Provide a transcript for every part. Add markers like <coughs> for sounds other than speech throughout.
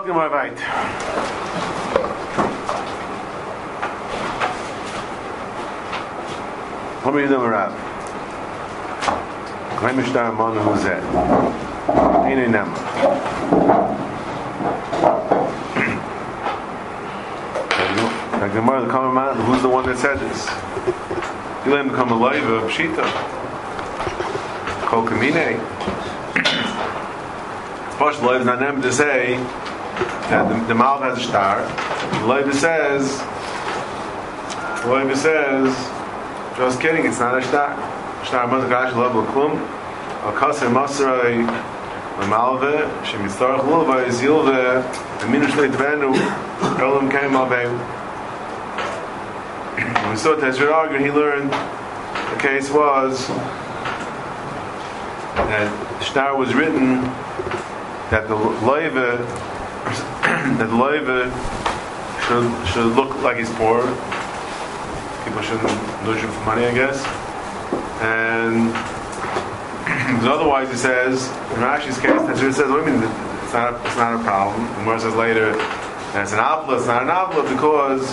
Zot gemar weit. Komm mir dem Rab. Kein mich da Mann wo zet. Eine nem. The Gemara, the common man, who's the one that said this? You let him become a live of Pshita. Kol Kamine. First, live is not them to say that the, the mouth has a star. The Live says, "The Live says, just kidding, it's not a star. Star gash level klum. Al kasser masrai malve shemitzarach lulva is yilve aminu shleit venu elam came abehu. When we saw Tezra arguing, he learned the case was that star was written that the loiva <coughs> that loiva should should look like he's poor. People shouldn't lose him for money, I guess. And <coughs> otherwise, he says in Rashi's case, Tezra says, "Wait a minute, it's not a, it's not a problem." The Gemara says later, that it's an avla. It's not an avla because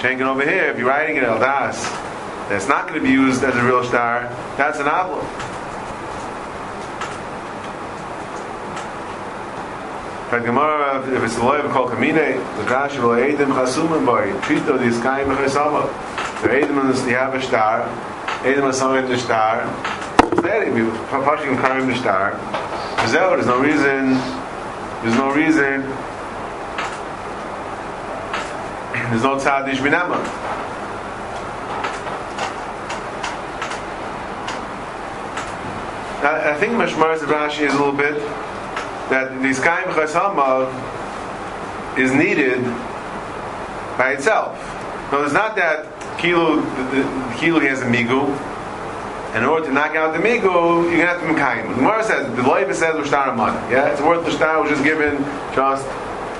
Shanking over here, if you're writing it al das, that's not going to be used as a real star. That's an avla. But Gemara, if it's the loy of kol kamine, the gash will eidim chasumim boy. Treat Trito dis kaim chesama. The eidim is the have star. Eidim is something the star. Very, we pushing kaim the star. There's no reason. There's no reason. There's no tzadish binama. I, I think Mashmar's Rashi is a little bit that this kaim chasamav is needed by itself. No, it's not that kilo kilo has a migu. In order to knock out the migu, you're gonna have to mekayim. The Gemara says the loiva says l'shtar money. Yeah, it's worth the l'shtar was just given. Trust,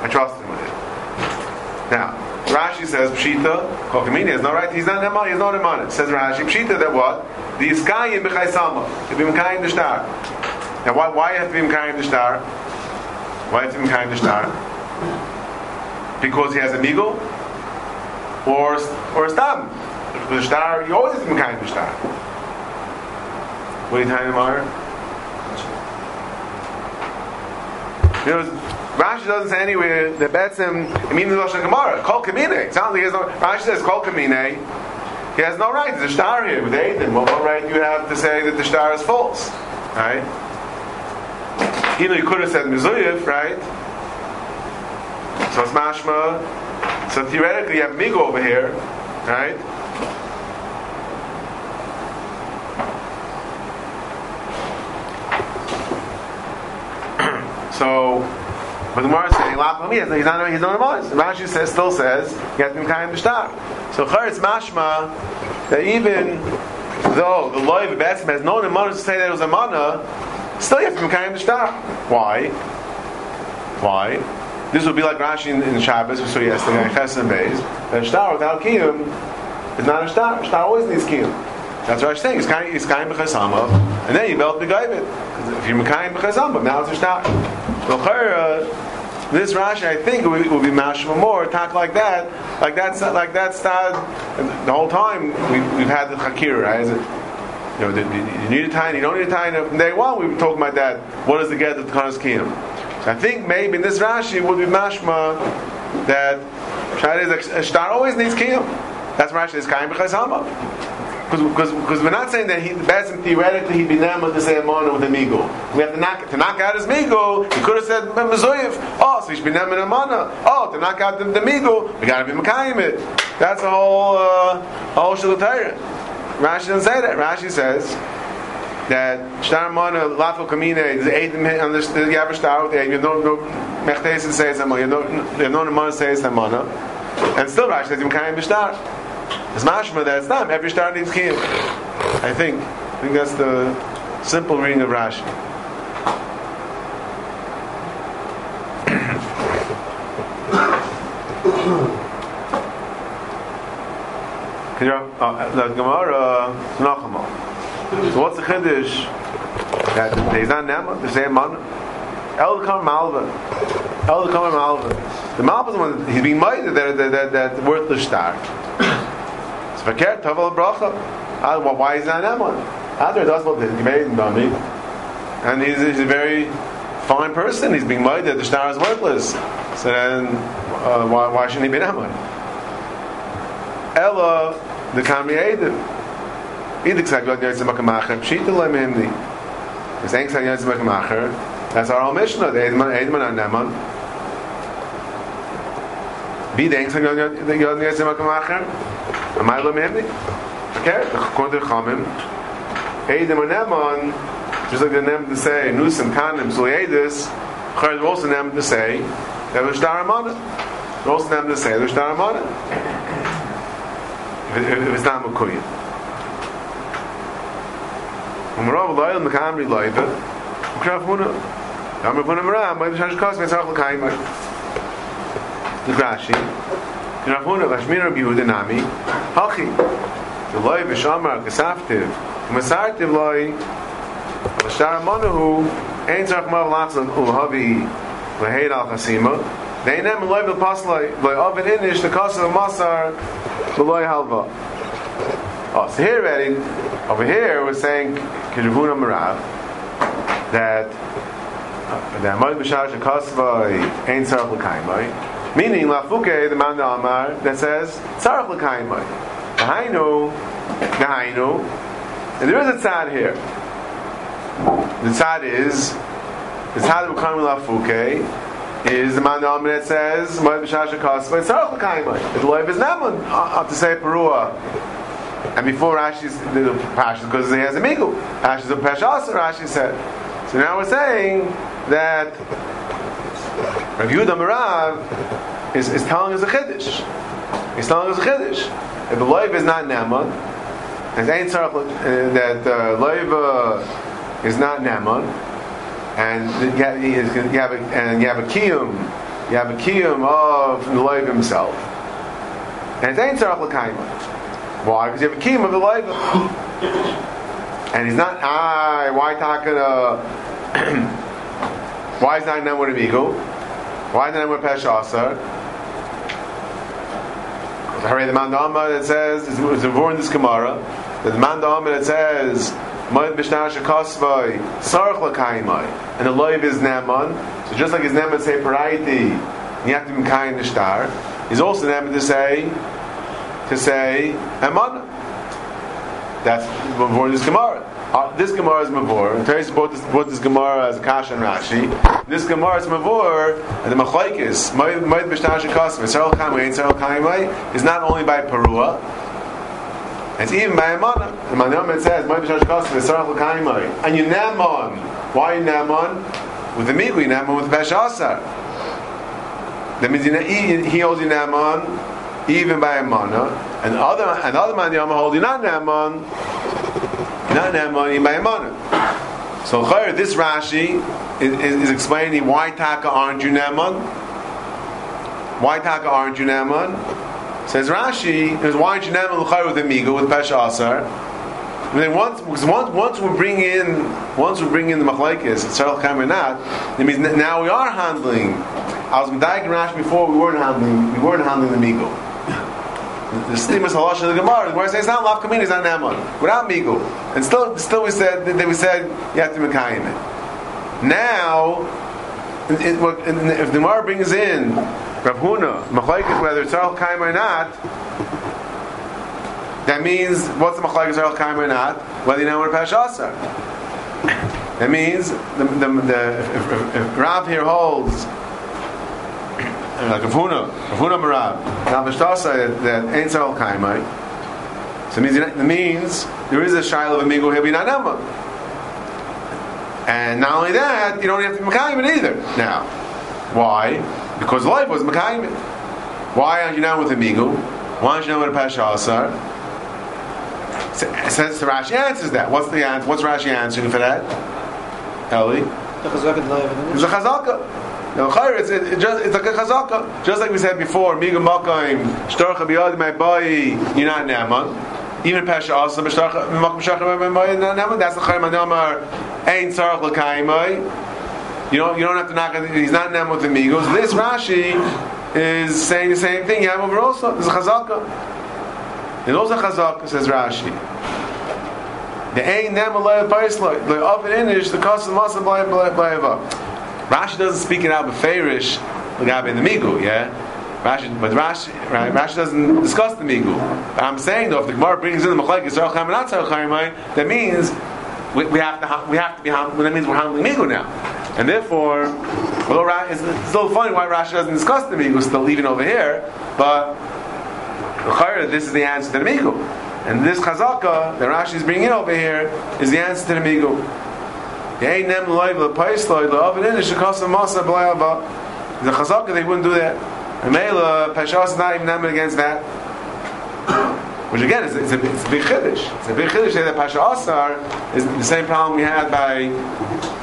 I trust him with it. Now. Rashi says Pshita, Kokamini is not right. He's not Neman, he's not Neman. Says Rashi, Pshita that what? The Iskayim b'chaysama. To be Mekayim the star. Now why, why you have to be Mekayim the star? Why is Mekayim the star? Because he has a Migul? Or, or a Stam? The star, you always be Mekayim the star. What are you telling Mar? You know, Rashi doesn't say anywhere that Betzim, it means the Lashon Gemara. Kol Kamine. It sounds like he has no, Rashi says Kol Kamine. He has no right. There's a star here with Aiden. Well, what right do you have to say that the star is false? Right? You know, you could have said Mizuyev, right? So it's mashma. So theoretically, you have Migo over here, right? <clears throat> so, but the Gemara is saying, he's not he's not a Rashi says, still says, he has to be kind of shtar. So Charetz mashma that even though the loy of Betzim has no Nemanah to say that it was a mana, still you have to be kind of shtar. Why? Why? This would be like Rashi in, in Shabbos, saw yesterday in Chesed Beis, that shtar without kiyum is not a shtar. Shtar always needs kiyum. That's what I'm saying. It's kind, it's kind b'chasama, and then you belt the gayvit. If you're mekayim b'chasama, now it's a shtar. So this Rashi, I think, will, will be mashma more talk like that, like that's like that's not the whole time we, we've had the hakir, right? You know, the, the, you need a tiny, you don't need a tiny. From day one, we were talking about that. What is the get of the Kanas Kiyam? So I think maybe in this Rashi would be mashma that star always needs Kiyam. That's Rashi is kaim b'chayzama. Because because we're not saying that he Bezim theoretically he'd be never to say Amana with a migo. We have to knock to knock out his migo. He could have said Mezoyev. Oh, so he should be never Amana. Oh, to knock out the, the migo, we got to be Mekayim it. That's a whole uh, a whole shalatayra. Rashi doesn't say that. Rashi says that Shtar Mana Lafel Kamine is eight on the Yavar Shtar there. You don't know no Mechteis says Amana. You know you know Amana says Amana. And still Rashi says Mekayim B'Shtar. It's mashma that it's not. Every star needs kiyum. I think. I think that's the simple reading of Rashi. <coughs> <coughs> <coughs> Uh, the Gemara Nachama. So what's the chiddush that he's not Nema, the same man. El Kam Malva. El Kam Malva. The Malva is the one he's being minded that that that, that worthless star. It's verkehrt Tavel Bracha. Ah, why is that Nema? After that's what he made in Bami. And he's, he's a very fine person. He's being minded that the star is worthless. So then, uh, why, why shouldn't he be Nema? Ella, de kam mir eden in de sag lot jetzt mach mach schitel im ende es denk sag jetzt mach mach das war amisch no de man eden man an man bi denk sag lot jetzt mach mach mal im ende okay de kommt de khamem eden man man just like the name to say nu sind kanem so hey this Khair name to say that was Darman Rosenem to say that was Darman was da ומרוב koyn um rov loyl me kamri loyde kraf mo da mo funem ra mo bishash kas me sakh kaim du gashi kraf mo da shmir די yude nami. Hachi. De loy be shamar gesafte. Me sagt de loy a shar mon hu ein zag mo lachn um hobi we heit nem loy pasloy, loy in masar, B'loy halva. Oh, so here ready? over here we're saying Kirvuna Marav that uh, the Amad B'shar Shekosvoi Ein Sarach L'kaimoi meaning Lafuke the man Amar that says Sarach L'kaimoi Dehainu Dehainu and there is a tzad here the tzad is the tzad L'kaimoi Lafuke is the man Amar that says Amad B'Shar Shekosvai Tzarech L'Kaimai the Loiv is Naman uh, to say Perua and before Rashi's the Pash because he has a Migu. Rashi's a Pash also, Rashi said. So now we're saying that Rav Yehuda Marav is, is telling us a Chiddush. He's telling us a Chiddush. If the Loiv is not Naman, and ain't uh, that uh, Loiv uh, is not Naman, and you have, a, and you have a kiyum, you have a kiyum of the Loiv himself, and it ain't Tzarech L'Kaimah. Why? Because you have a kiyum of the life. <coughs> and he's not, ah, why talking, <coughs> uh, why is not name with amigo? Why is not with Pesha Asar? Hurry the Mandama that says, it's in this Gemara, the Mandama that says, Moed Bishnar Shekosvai, Sarach Lakaimai, and the Loiv is Neman, so just like his Neman say Paraiti, kind to star, he's also Neman to say, to say Emana. That's before this Gemara. Uh, this Gemara is Mavor. Teres brought this, brought this Gemara as a Kasha and Rashi. This Gemara is Mavor, and the Machlaikis, Moed B'Shtash Kasim, Yisrael Kamei, Yisrael Kamei, is not only by Perua, it's even by Emana. The Manam says, Moed B'Shtash Kasim, Yisrael Kamei. And you Namon. Why you Namon? With the Migu, you Namon with Beshasar. That means he holds you Namon even by a mana, and other another man yama holding not naman, not naman, even by a mana. So chayr, this Rashi is, is, explaining why taka aren't you naman? Why taka aren't you naman? Says Rashi, because why you naman l'chayr with the migu with pesha asar? And then once, because once, once we bring in, once we bring in the machlekes, tzarel kamer not, it means now we are handling. I was medayik Rashi before we weren't handling, we weren't handling the migu the steamus halash of the Gemara. The Gemara says it's not lav it's not naman without migu. And still, still we said that we said you have to mekayim it. Now, it, it, if the Gemara brings in Rav Huna, whether it's al kaim or not. That means what's the machlekes al kaim or not? Whether you know what pash asar. That means the, the, the if, if, if Rav here holds like Ravuna, Ravuna Marab, now that ain't Saral Kaimai. So it means, it means there is a Shiloh of Amigo Hebi Nanama. And not only that, you don't have to be Makayim either. Now, why? Because life was Makayim. Why aren't you now with Amigo? Why aren't you now with a Pasha Asar? Says the Rashi answers that. What's the answer? What's Rashi answering for that? Ellie? It's a chazaka. Now, it's, it, just, it's like a chazaka. Just like we said before, miga makayim, shtarcha biyad my bayi, you're not naman. Even Pesha also, that's the chayim adamar, Ein Sarach L'Kaimai. You don't, you don't have to knock on, he's not Nem with the Migos. This Rashi is saying the same thing. You have over also. A Chazaka. There's also a Chazaka, says Rashi. The Ein Nem Alay Paisloi. The Oven Inish, the Kosim Masa Blayava. Rashi doesn't speak it out beferish, like in the Migu, yeah? Rashi, but Rashi, right, Rashi doesn't discuss the migu. I'm saying though, if the Gemara brings in the machlek yisrael chaim and not chaim, that means we, we, have to we have to be that means we're handling migu now, and therefore, although it's, still funny why Rashi doesn't discuss the migu, still even over here, but this is the answer to the migu, and this chazaka that Rashi is bringing over here is the answer to the migu. The chazaka they wouldn't do that. And Mela, Pashas is not even named against that. Which again, is it's, a, it's a big chiddush. It's a big chiddush that Pasha Asar is the same problem we had by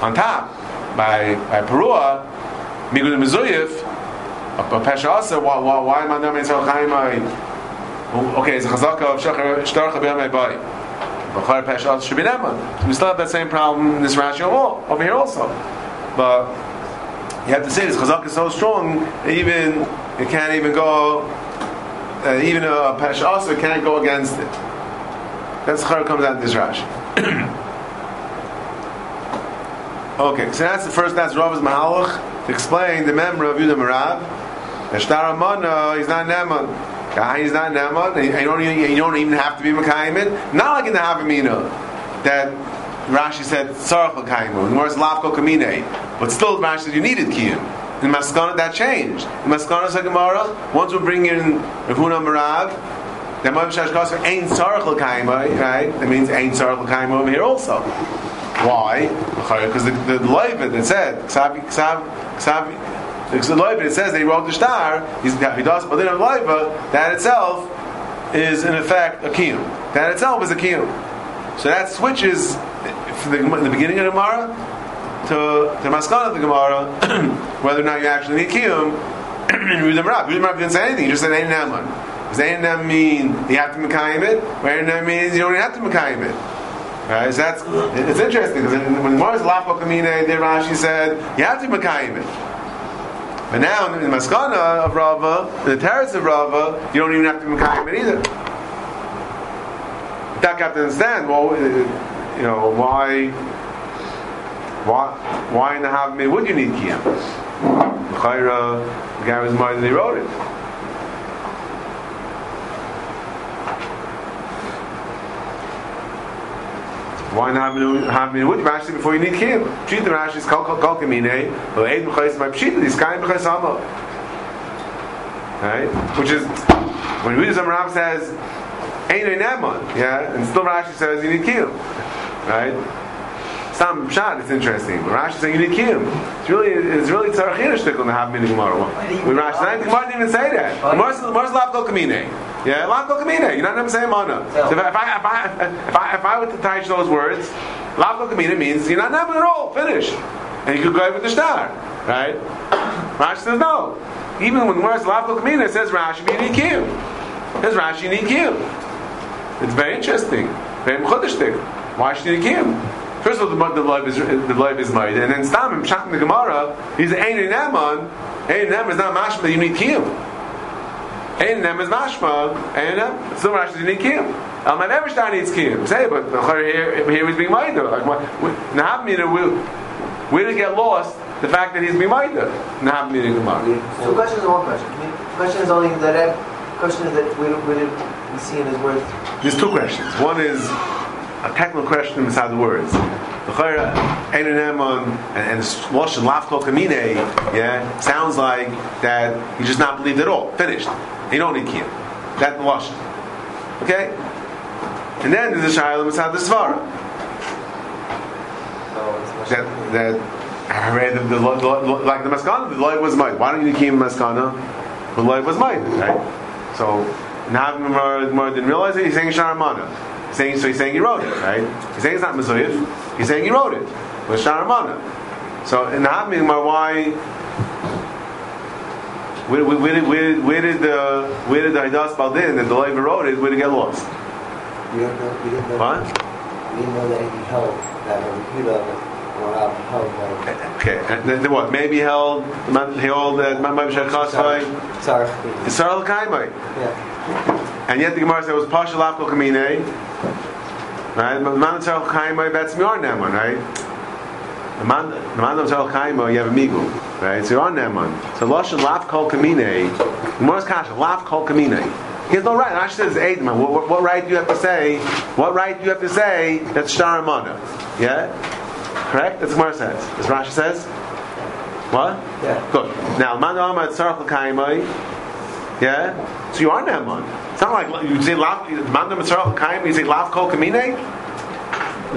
on top by by Perua, Migud Mizuyif, but Pasha Asar. Why, why, why am I not Mitzvah Chaim? Okay, it's a chazaka of Shachar Shtarcha B'Yamei Bai. Bachar Pasha Asar should be Neman. We still have that same problem in this Rashi over here also, but you have to say this chazak is so strong even it can't even go uh, even a pesh also can't go against it that's how it comes out in this rash <clears throat> okay so that's the first that's Rav's Mahalach to explain the member of Yudah Marav the Shtar Amana he's not Neman he's not Neman you don't, even, have to be Mekayimit not like in the Havamina that Rashi said Sarach L'Kaimu. The words Lavko Kamine. But still, Rashi said you needed Kiyum. In Maskana, that changed. In Maskana Sagamara, once we bring in then Moab Shash Kasser ain't Sarach L'Kaimu, right? That means ain't Sarach L'Kaimu over here also. Why? Because the, the Leibit that said, Ksavi, Ksavi, Ksavi, the Leibit, it says that he wrote the star, he's, he does, but then Leiva, that itself is in effect a kiyum. That itself is a kiyum. So that switches from the, the beginning of the Gemara to the Maskana of the Gemara, <clears throat> whether or not you actually need Kiyum, <clears throat> and Rudam Rab. Rudam Rab didn't say anything, he just said Ein Naman. Does Ein Nam mean you have to Mekayim it? Or Ein means you don't have to Mekayim it? Right, that's it's interesting because when Mars Lafo Kamine, there Rashi said you have to Mekayim it. But now in the Maskana of Rava, the terrace of Rava, you don't even have to Mekayim it either. That got to understand. Well, uh, you know, why, why, why in the Havmei would you need Kiyam? Chayra, the guy was more than he wrote it. Why not have me with Rashi before you need Kiyam? Pshit the Rashi is kol kol kol kamine, or eid mechayis my pshit, this guy mechayis hama. Right? Which is, when some Ram says, ain't a Naman, yeah, and still Rashi says you need Kiyam right? Some shot, it's interesting. Rashi saying you need kiyum. It's really, it's really tzarach shtickle to have mini gemara. When Rashi the gemara didn't even say that. Gemara's lavko kamine. Yeah, lavko kamine. You're not saying mana. So if I, if I, if I, if I, if I were to touch those words, lavko kamine means you're not never at all. Finish, and you could go with the star, right? Rashi says no. Even when Gemara's lavko kamine, it says Rashi you need. It says Rashi you need kiyum. It's very interesting. Very mechudishtik. Why should he kim? First of all, the life is the life is made, and then Stam Pshat in the Gemara, he's Ein Neman. Ein Neman is not mashma. You need kim. Ein Neman is mashma. Ein Neman. Still Rashi you need kim. Um, I've never started needs kim. Say, but here here he's being made. Like what? meter will. Where did it get lost? The fact that he's being made. Nahab meter Gemara. So the question is one question. The question is only that. Question is that we where did we see in his words? There's two questions. One is a technical question inside the words. The chayra enenemon and lashon lafkol kamine, yeah, sounds like that he just not believed at all. Finished. You don't need kiyum. That lashon. Okay. And then there's a shayla inside the svara. That that I read the, the, the, like the maskana. The light was made. Why don't you need kiyum maskana? The light was made, right? So now more didn't realize it. He's saying sharamana saying, so he's saying he wrote it, right? He's saying it's not Mazoyev. He's saying he wrote it. With Sharamana. So in Hamimar, why? Where, where, where, did, where, where did the where did the Haidas Baldin that the Levi wrote it? Where did it get lost? We don't know. We don't know. What? We didn't know that he held that Rabbi Okay, and then what? Maybe held, he held that Mamay Shachasvai. Sorry. Yisrael Kaimai. Yeah. And yet the Gemara said it was Pasha Lafko Kamine. Right? The Man Yisrael Kaimai, that's Mior Neman, right? The Man Yisrael Kaimai, oh, you have a Migu. Right? So you're on Neman. So Lashon Lafko Kamine. Gemara's Kasha, Lafko Kamine. He has no right. Rashi says Eidman. What, what, what, right do you have to say? What right do you have to say that's Shtar Amana? Yeah? Correct? That's what Gemara says. As Rashi says? What? Yeah. Good. Now, Man Amar Tzarech L'Kaimai. Yeah? So you are Neman. It's not like you say Lav, Man Amar Tzarech L'Kaimai, you say Lav Kol Kamine?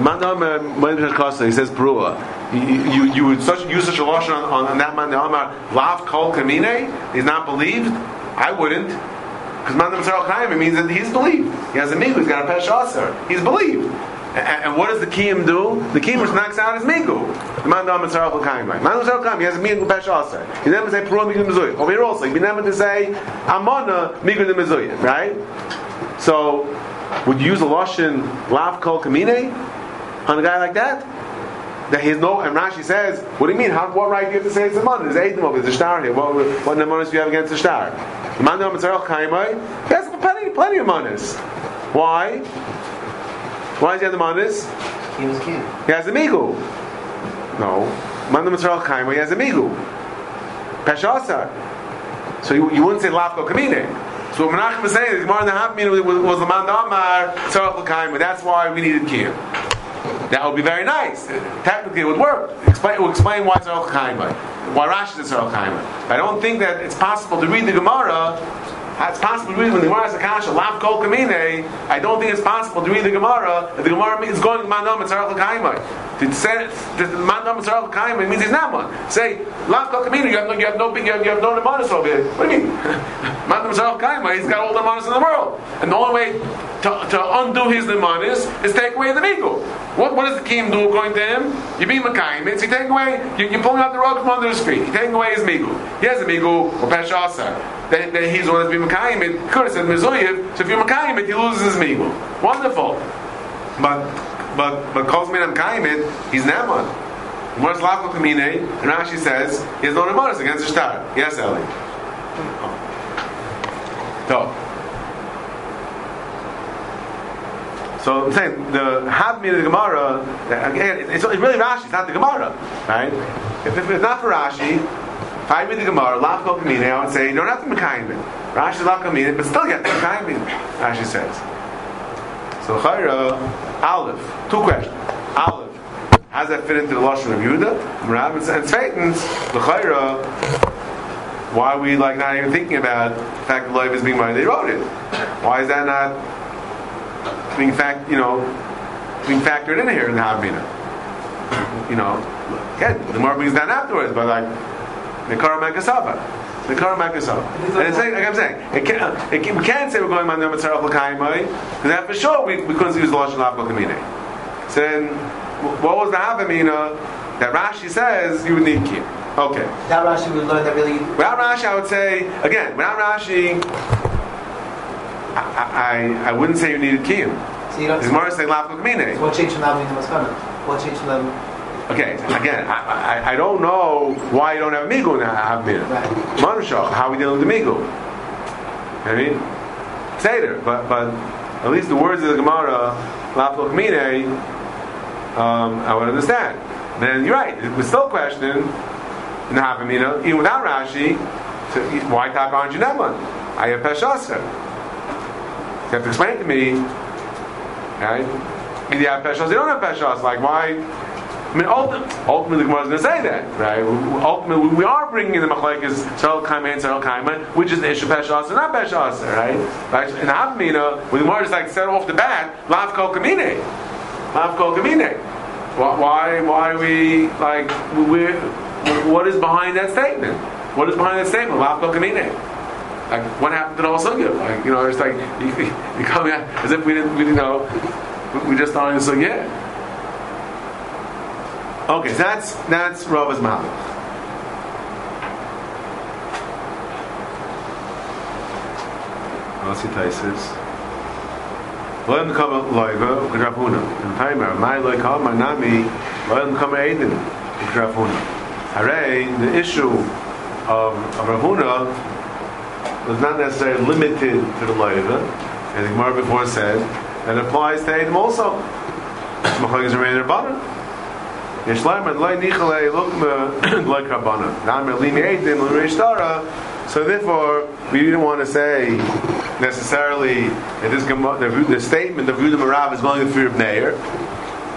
Man Amar Moed Kosta, he says Perua. You, you, would such, use such a lotion on, on that Man The Amar Lav Kol Kamine? He's not believed? I wouldn't. Because Man L'Kaimai means that he's believed. He has a migu, he's got a Pesh Aser. He's believed. And, what does the kiyum do? The kiyum which knocks out his migu. The man dam mitzarach l'kaim. Man mitzarach l'kaim. He has a migu pesh aser. He never say puro migu mizuy. Over here also, he never to say amona migu the mizuy. Right? So, would you use a lashon lav kol kamine on a guy like that? That he has no, and Rashi says, what do you mean? How, what right do you have to say it's a man? There's eight of There's a star here. What, what nemanis do you have against the star? The man dam mitzarach oh, l'kaim. He has plenty, plenty of manas. Why? Why does he have the manas? He was king. He has a migu. No. Mandam Mitzrach oh, Kaima, he has a migu. Peshasar. So you, you wouldn't say Lafko Kamine. So what Menachem is saying is Gemara in the half was, was the Mandamar Tzarach oh, Kaima. That's why we needed Kiyam. That would be very nice. Technically, it would work. Explain, it would explain why it's Tzarach Kaima. Why Rashi is Tzarach Kaima. I don't think that it's possible to read the Gemara it's possible to read when the Gemara is a kasha, lav kol kamine. I don't think it's possible to read the Gemara if the Gemara is going to mandam mitzarach l'kaimai. To say the mandam mitzarach l'kaimai means he's not one. Say lav kol kamine. You have no, you have no you have, you have no nemanis over here. What do you mean? mandam mitzarach l'kaimai. He's got all the nemanis in the world, and the only way to, to undo his nemanis is take away the migu. What, what does the king do according to him? You be Makayim. It's you take away, you, you're pulling out the rug from under his feet. You're taking away his migu. He has a migu, or Peshasa. Then, then he's the one that's being Makayim. It could have said Mizuyev. So if you're Makayim, he loses his migu. Wonderful. But, but, but calls me Makayim, he's Naman. What's Lafko Kamine? And Rashi says, he has no Nemanis against the Shtar. Yes, Eli. Oh. So I'm saying the meaning of the Gemara again. It's, it's really Rashi. It's not the Gemara, right? If, if it's not for Rashi, if I read the Gemara, Lafko Kamine, I would say you don't have to Mekayim it. Rashi Lafko Kamine, but still to Mekayim it. Rashi says. So Chayra Aleph. Two questions. Aleph. How does that fit into the Lashon of Yehuda? And Sveitens. The Chayra. Why are we like not even thinking about the fact that life is being made? They wrote it. Why is that not being fact, you know, being factored in here in the Havmina. You know, again, the more brings down afterwards, but like the Karamakasava. The Karamakasava. And it's like, like I'm saying, it can't, it can, we can't say we're going on the Mitzarach L'Kaimai, because that for sure we, we couldn't use the Lashon Kamine. So then, what was the Havamina that Rashi says you would need Kiyam? Okay. That Rashi would learn that really. Without Rashi, I would say, again, without Rashi, I, I, I wouldn't say you needed kiyum. So you don't. The Gemara say lafuk mine. What changed from that meaning Maskana? What changed from them? Okay, again, I, I, I don't know why you don't have migu in the havmina. Right. Manusha, how we dealing with the migu? I mean, seder, but but at least the words of the Gemara lafuk mine, um, I would understand. Then you're right. It was still questioning in the havmina, even without Rashi. So why talk that one? I have peshaser. You have to explain to me, right? Either you have peshas, you don't have peshas. Like why? I mean, ultimately, the Gemara is going to say that, right? Ultimately, we are bringing in the machlekes tzarel kaima and tzarel kaima, which is the issue peshas and not peshas, right? Right? In Havmina, when the Gemara is like set off the bat, lav kol kamine, lav kol kamine. Why? Why we like? We, what is behind that statement? What is behind that statement? Lav kol kamine. Like what happened to the whole sugya? Like you know, it's like <laughs> you, you come out as if we didn't, we didn't know. We just it was sugya. Okay, so that's that's Rava's Malach. Let's see Taisis. Let him come loiva, Grabuna. And timer, my loika, my nami, Loyal Kam Eidin, Rav Huna. Hooray, the issue of, of Rav Huna was not necessarily limited to the Loiva, as the Gemara before said, that applies to Eidim also. <coughs> Machagis remain. <clears throat> so therefore, we didn't want to say necessarily that this the, the statement of Yehuda Marav is going fear of Meir,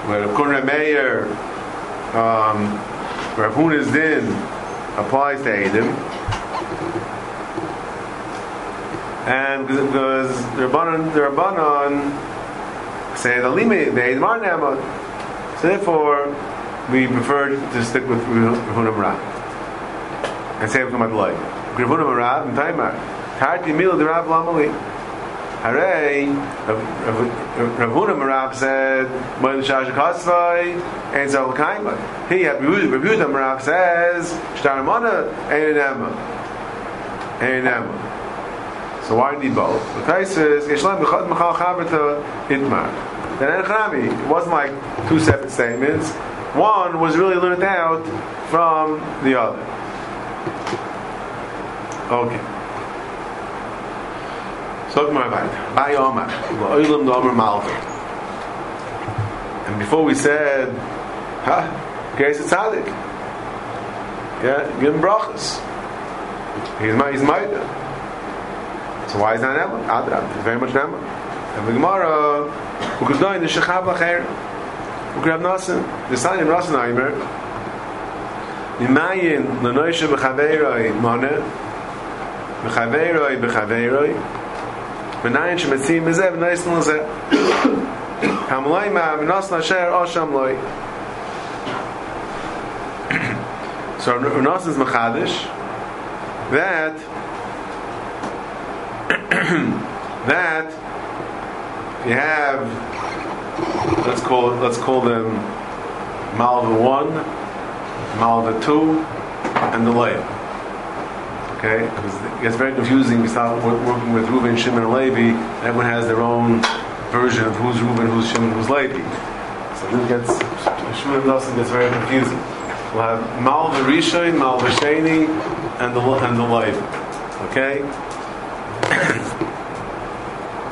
where to Meir, um, Rav Huna's din applies to Edom, and because the Rabbanon, the Rabbanon say the limit the Edom are so therefore we prefer to stick with Rav Huna Marav and say about life. Gravuna Marav and Taimar. Tarti Mil the Rav Lamali. Hooray! Ravuna Marav said, "When the Shash Kasvai and Zal Kaima." He had Ravuna Marav says, "Shtaramana and Enema, and Enema." So why did both? The Tais says, "Yeshlam b'chad machal chavata itmar." Then Enechanami, it wasn't like two separate statements. One was really learned out from the other. Okay. So. Bei Omar. Oilam do Omar Malva. And before we said, ha, Geis Tzadik. Yeah, him brachas. He's my, he's my. So why is that Nema? Adra, it's very much Nema. And the Gemara, we could know in the Shechab Lacher, Ukrav nasen, de sanim rasen aimer. Ni mayen na noy she bkhaveiroy, mane. Bkhaveiroy bkhaveiroy. Benayn she mesim mize ev nayn snu ze. Ma avnas na sher ashamlay. So no is makhadesh. That <coughs> that you have let's call let's call them Malva 1 Malva 2 and the Leah Okay, because it gets very confusing. We start working with Reuben, Shimon, and Levi. Everyone has their own version of who's Reuben, who's Shimon, who's Levi. So this gets Shimon also gets very confusing. We'll have Mal Rishon, Mal Sheni, and the and the Levi. Okay. <coughs>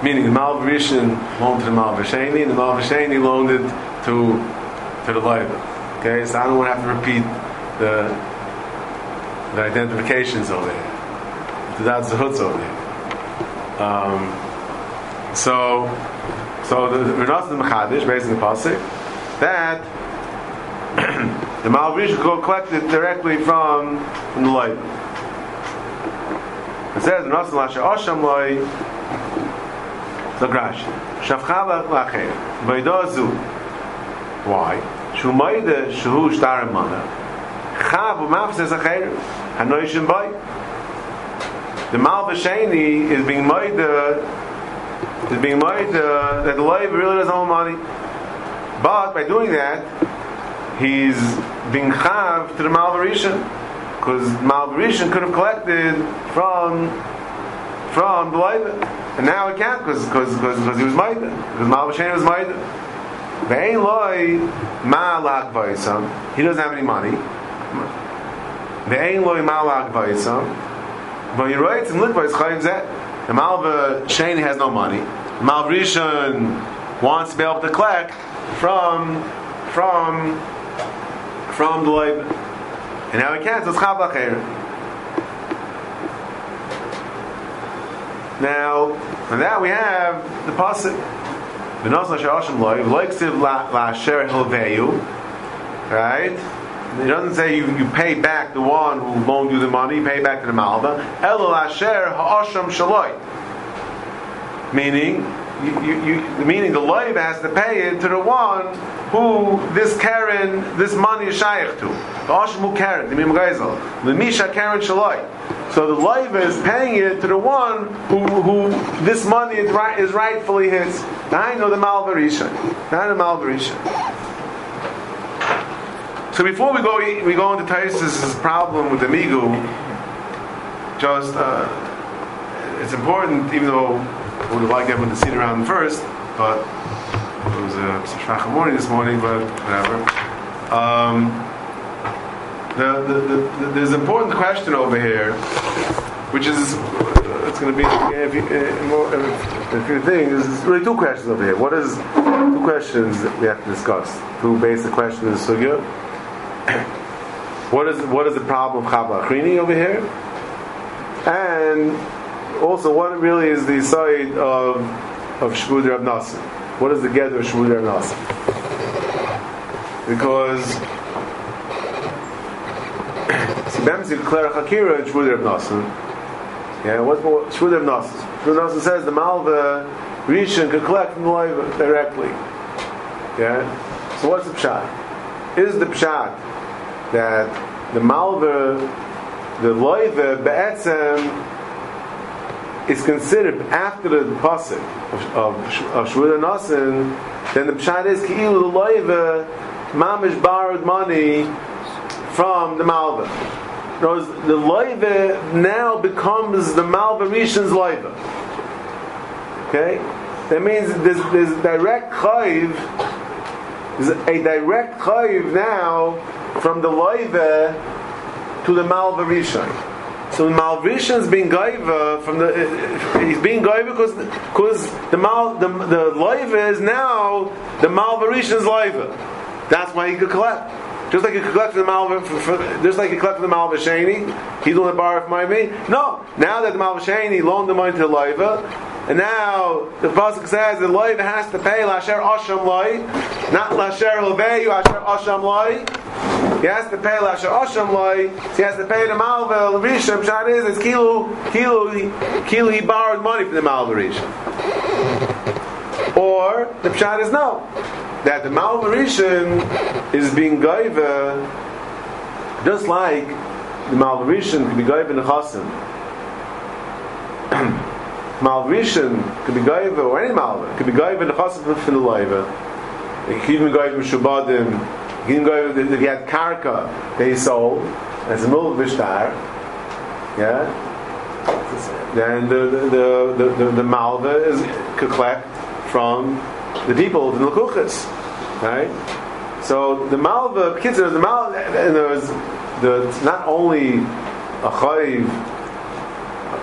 Meaning the Mal Rishon loaned to the Mal and the Mal loaned it to to the Levi. Okay, so I don't want to have to repeat the the identifications over there. That's the hoods over there. Um, so, so the Renas the Mechadish, based on the pasuk, that <clears throat> the Malvish collected directly from, from the light. It says Renas Lasha Osham Loi the Grash Shavchala Lacher Vaidazu. Why? Shumaida Shuhu Shtaramana. Chav u'mafses acher hanoishim bay. The Malvasheni is being made is being made that the life really doesn't own money. But by doing that, he's being chav to the Malvarishan because Malvarishan could have collected from from the life, and now he can't because he was made because Malvasheni was made. Ve'ein loy ma He doesn't have any money. Ve'ein loy vayisam. But you write in Likvayis Chayiv Zeh. The Malva Shani has no money. Malva wants to be able to collect from from from the Leib. And now he can't, so it's Chav Now, and that we have the pasuk. Right? It doesn't say you, you pay back the one who loaned you the money, you pay back to the shaloi. Meaning, you, you, meaning the loiv has to pay it to the one who this Karen, this money is shaykh to. The Ashmu Karen, the Mim. The Misha Karen Shaloi. So the loiv is paying it to the one who, who this money is, right, is rightfully his. I know the Malvarisha. Now the Malvarisha. So before we go, we go into Taisus' problem with the Migu. Just uh, it's important, even though I would have liked everyone to sit around first, but it was a uh, morning this morning, but whatever. Um, the, the, the, the, there's an important question over here, which is it's going to be if you think there's really two questions over here. What is two questions that we have to discuss? Two basic questions in sugya. <coughs> What is what is the problem of Chabla Achrini over here? And also, what really is the side of of Shmud Rab Nassim? What is the get of Shmud Rab Nassim? Because <coughs> Sibem declare Hakira and Shmud Rab Nassim. Yeah, what's more Shmud Rab Nassim? Shmud Rab Nassim says the Malva Rishon can collect from the Leiva directly. Yeah. So what's the pshat? Is the pshat that the Malva, the Leiva Be'etzem is considered after the pasuk of, of, of Nasin, then the pshat is ki'ilu the mamish borrowed money from the malva. Knows the loiva now becomes the malva rishon's loiva. Okay, that means there's, there's direct chayiv. A direct chayiv now from the loiva to the malva rishon. So Malvishan is being gaiva from the. He's being gaiva because because the mal the the loiva is now the Malvarishan's loiva. That's why he could collect. Just like he could collect the Malva, just like he collected the Malvashani, he's doing the bar of my me. No, now that the Malvashani loaned the money to the loiva, and now the pasuk says the loiva has to pay lasher asham loy, not lasher you asher asham loy. He has to pay Lasher Osham loy. he has to pay the Malva, Rishon, Pshat is, it's Kilo, Kilo, Kilo, he borrowed money from the Rishon. Or, the Pshat is no, that the Rishon is being Gaiva, just like the Rishon could be Gaiva in the Chasim. <clears throat> Malvishan could be Gaiva, or any Malva, could be Gaiva the Chasim from the Laiva. It could even Gaiva Shabbadim, he didn't go. He had karka that he sold as a middle vishtar. Yeah. Then the the the, the, the malva is could collect from the people the kuchas, right? So the malva, kids, the malva, and there was the not only a chayiv.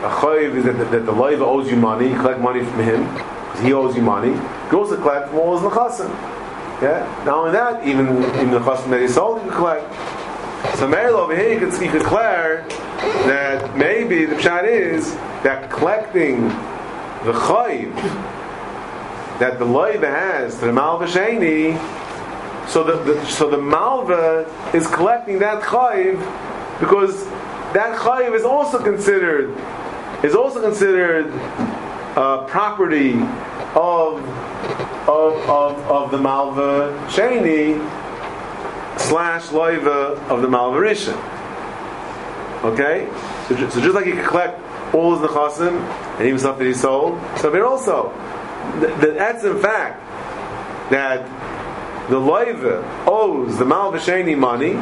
A chayiv is that, that, that the leiva owes you money. You collect money from him because he owes you money. You also collect from all his nechasim. Yeah. Not only that, even in the chasm that he sold, you collect. So Meril over here, you could, you could declare that maybe the pshat is that collecting the chayiv that the loiva has to the malva sheni, so the, the, so the malva is collecting that chayiv because that chayiv is also considered is also considered uh, property of of, of, of the Malva Sheni slash Loiva of the Malva Rishon. Okay? So, so, just like you can collect all his Nechasim and even stuff that he sold, so here also, that's in fact that the Loiva owes the Malva Sheni money,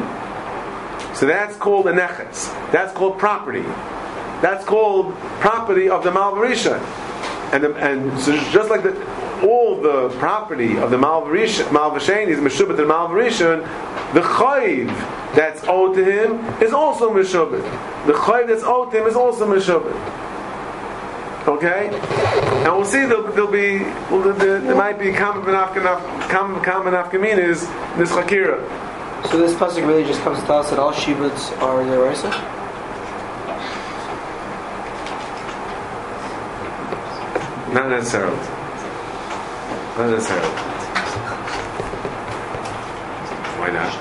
so that's called a Neches. That's called property. That's called property of the Malva Rishon. And, the, and so just like the, all the property of the Malvashen is Meshubit and Malvarishon, the Chayiv that's owed to him is also Meshubit. The Chayiv that's owed to him is also Meshubit. Okay? And we'll see there'll, there'll be, well, there, there, might be common enough in this Chakira. So this pasuk really just comes to us that all shivuts are the Raisa? Not necessarily. Not necessarily. Why not?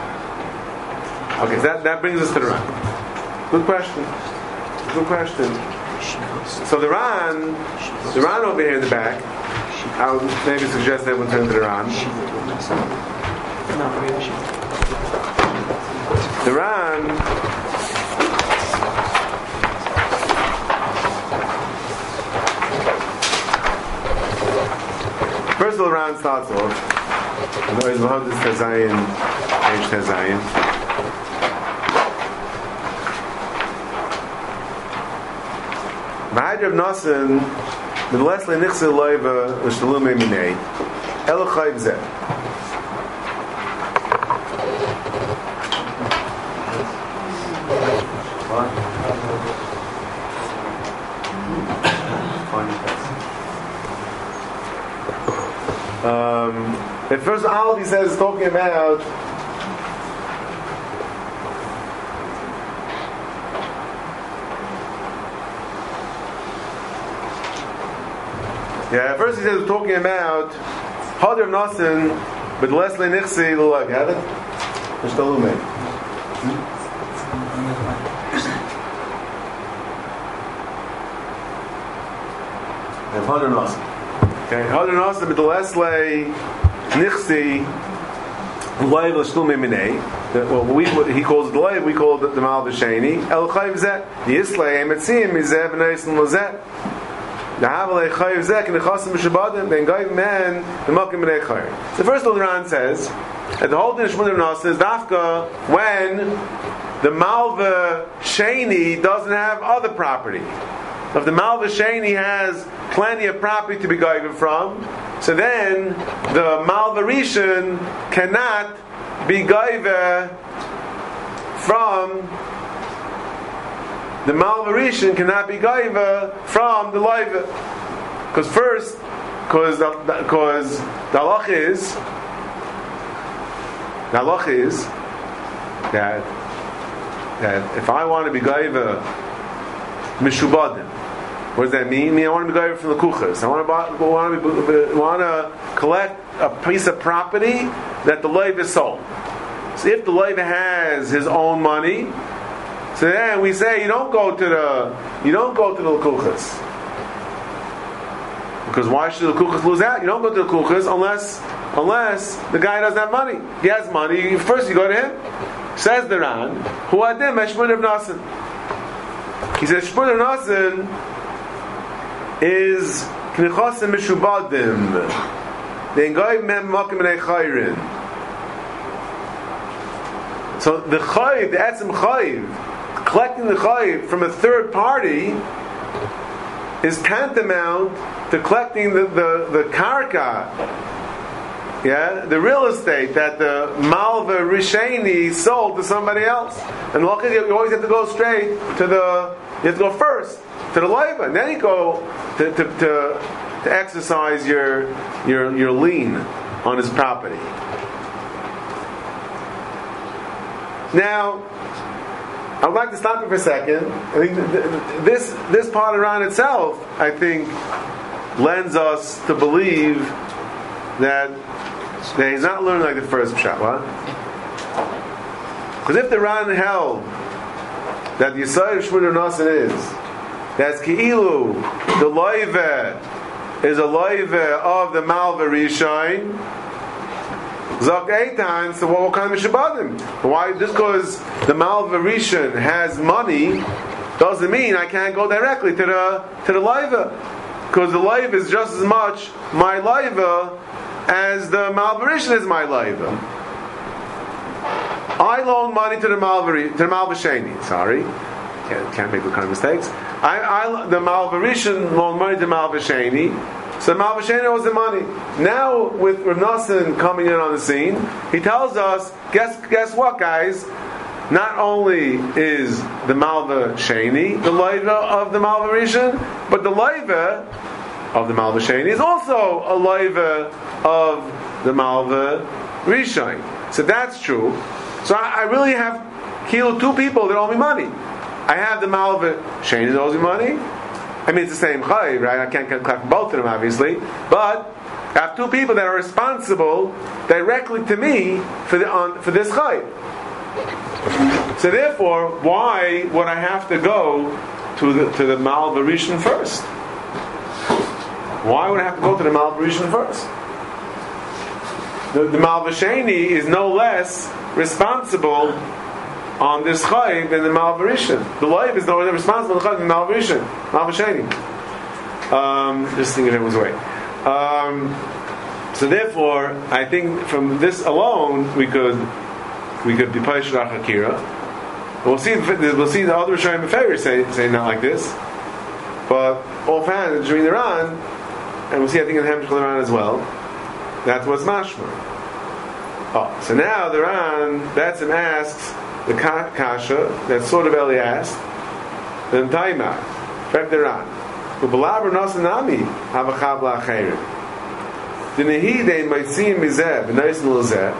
Okay, so that, that brings us to the Ran. Good question. Good question. So the Ran, the Ran over here in the back, I'll maybe suggest that we'll turn to the Ran. The Ran First of all, starts off. Otherwise, we'll have this Tezayin, H Tezayin. Nasan, the Leslie Nichse Loiva, L'Shtalume Minei, Elochayv Zeh. The first he says is talking about Yeah, first he says we're talking about Hadr Nasin, but Leslie Nixi Lulag. Have it? Mr. Lume. And Hadr Nasin. Okay, Hadr Nasin, but Leslie Nixi Leiv L'Shlume Minei. Well, we, he calls it Leiv, we call it the Mal B'Sheni. El Chayv Zeh. Yislei Emetzim Mizeh B'Neisim Lazeh. The Havalei Chayiv Zek and the Chasim Mishabadim, then Gaiv Man, the Makim B'nei Chayiv. The first Ran says, that the whole Din Shmunim Nas is Dafka when the Malva Sheni doesn't have other property. If the Malva Sheni has plenty of property to be Gaiv from, so then the Malva Rishon cannot be Gaiv from the Malvarishan cannot be Gaiva from the Loiva. Because first, because because the halach is the halach is that that if I want to be Gaiva Mishubadim, what does that mean? I mean I want to be Gaiva from the Kuchas. I want to buy, want to be, want to collect a piece of property that the Loiva sold. So if the Loiva has his own money, so then we say you don't go to the you don't go to the kuchas. Because why should the kuchas lose out? You don't go to the kuchas unless unless the guy doesn't have money. He has money. First you go to him. Says the Ran, who adim Shmun of Nasan. He says Shmun of is knichosim mishubadim. Then goy mem makim chayrin. So the chayiv, the etzim chayiv, collecting the chayiv from a third party is tantamount to collecting the, the, the karka, yeah, the real estate that the Malva Risheni sold to somebody else. And luckily you always have to go straight to the, you have to go first to the Leiva, and then you go to, to, to, to exercise your, your, your lien on his property. Now, I would like to stop here for a second. I think this this part around itself, I think, lends us to believe that, that he's not learning like the first pshat. Because if the Ran held that the Yisrael Shmuel Nasan is that's Ki'ilu, the loive is a loive of the Malva Zok Eitan, so what kind of Shabbatim? Why? Just because the Malva Rishon has money doesn't mean I can't go directly to the to the Laiva. Because the Laiva is just as much my Laiva as the Malvarishan is my Laiva. I loan money to the Malva to the Malvasheni. Sorry, can't, can't make the kind of mistakes. I, I the Malva Rishon loan money to Malva Sheni. So Malvashena owes the money. Now, with Rav coming in on the scene, he tells us, guess, guess what, guys? Not only is the Malva the Leiva of the Malva but the Leiva of the Malva Sheni is also a Leiva of the Malva Rishon. So that's true. So I, I really have killed two people that owe me money. I have the Malva Sheni that owes me money, I mean, it's the same chayiv, right? I can't collect both of them, obviously, but I have two people that are responsible directly to me for the on, for this chayiv. So therefore, why would I have to go to the to the Mal Varishan first? Why would I have to go to the Mal Varishan first? The, the Malvasheni is no less responsible on this chayiv than the malvarishan. The life is no less responsible for the malvarishan, malvashani. Um, just thinking it was away. Um, so therefore, I think from this alone we could we could be paishra hakira. We'll see. We'll see the other Beferi say say not like this, but offhand during the Ran, and we'll see. I think in Hemshech Ran as well. That's what's mashma. Oh, so now the Ran, Batsim asks the kasha that sort of Eli asked, then taima, back the ran. Ubalaber nasanami havachav la'achayrim. Dinahide Maitzim Mizeh, B'nais Lezeh,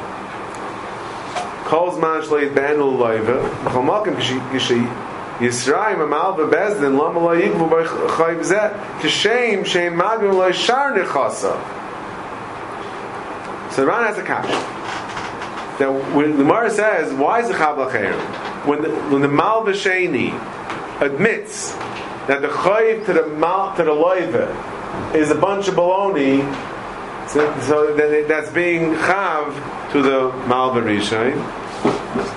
Kol Zman Shleit Ben Ulayva, B'chol Malkim Kishi Yisrael Amal Bebezdin Lama Lo Yigvu B'chayv Zeh, Kishem Shem Magim Lo Shar Nechasa. So the Ran has a kasha. That when the Gemara says, why is the Chav Chabla When the, when the Mal V'Sheni admits that the Chayiv to the Mal, to the Loiva is a bunch of baloney, so, so that that's being Chav to the Mal V'Rishon.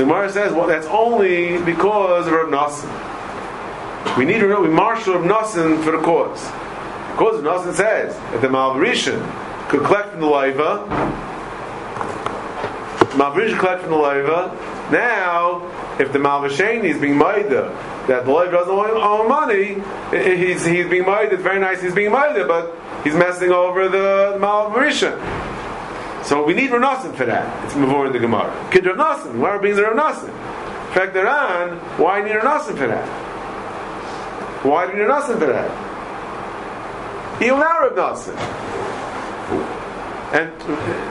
So Gemara says, well, that's only because of Rav Nassim. We need to know, we marshal Rav Nassim for the cause. Because Rav Nassim says that the Mal V'Rishon could collect from the Loiva, Malvish collect from the loiva. Now, if the Malvasheni is being maida, that the doesn't owe money, he's, he's being maida, it's very nice he's being maida, but he's messing over the, the Malvarisha. So we need Ranasim for that. It's Mavor in the Gemara. Kid Ranasim, where brings the Ranasim? In fact, they're on, why need Ranasim for that? Why do you need Ranasim for that? He'll now Rav Nasim. And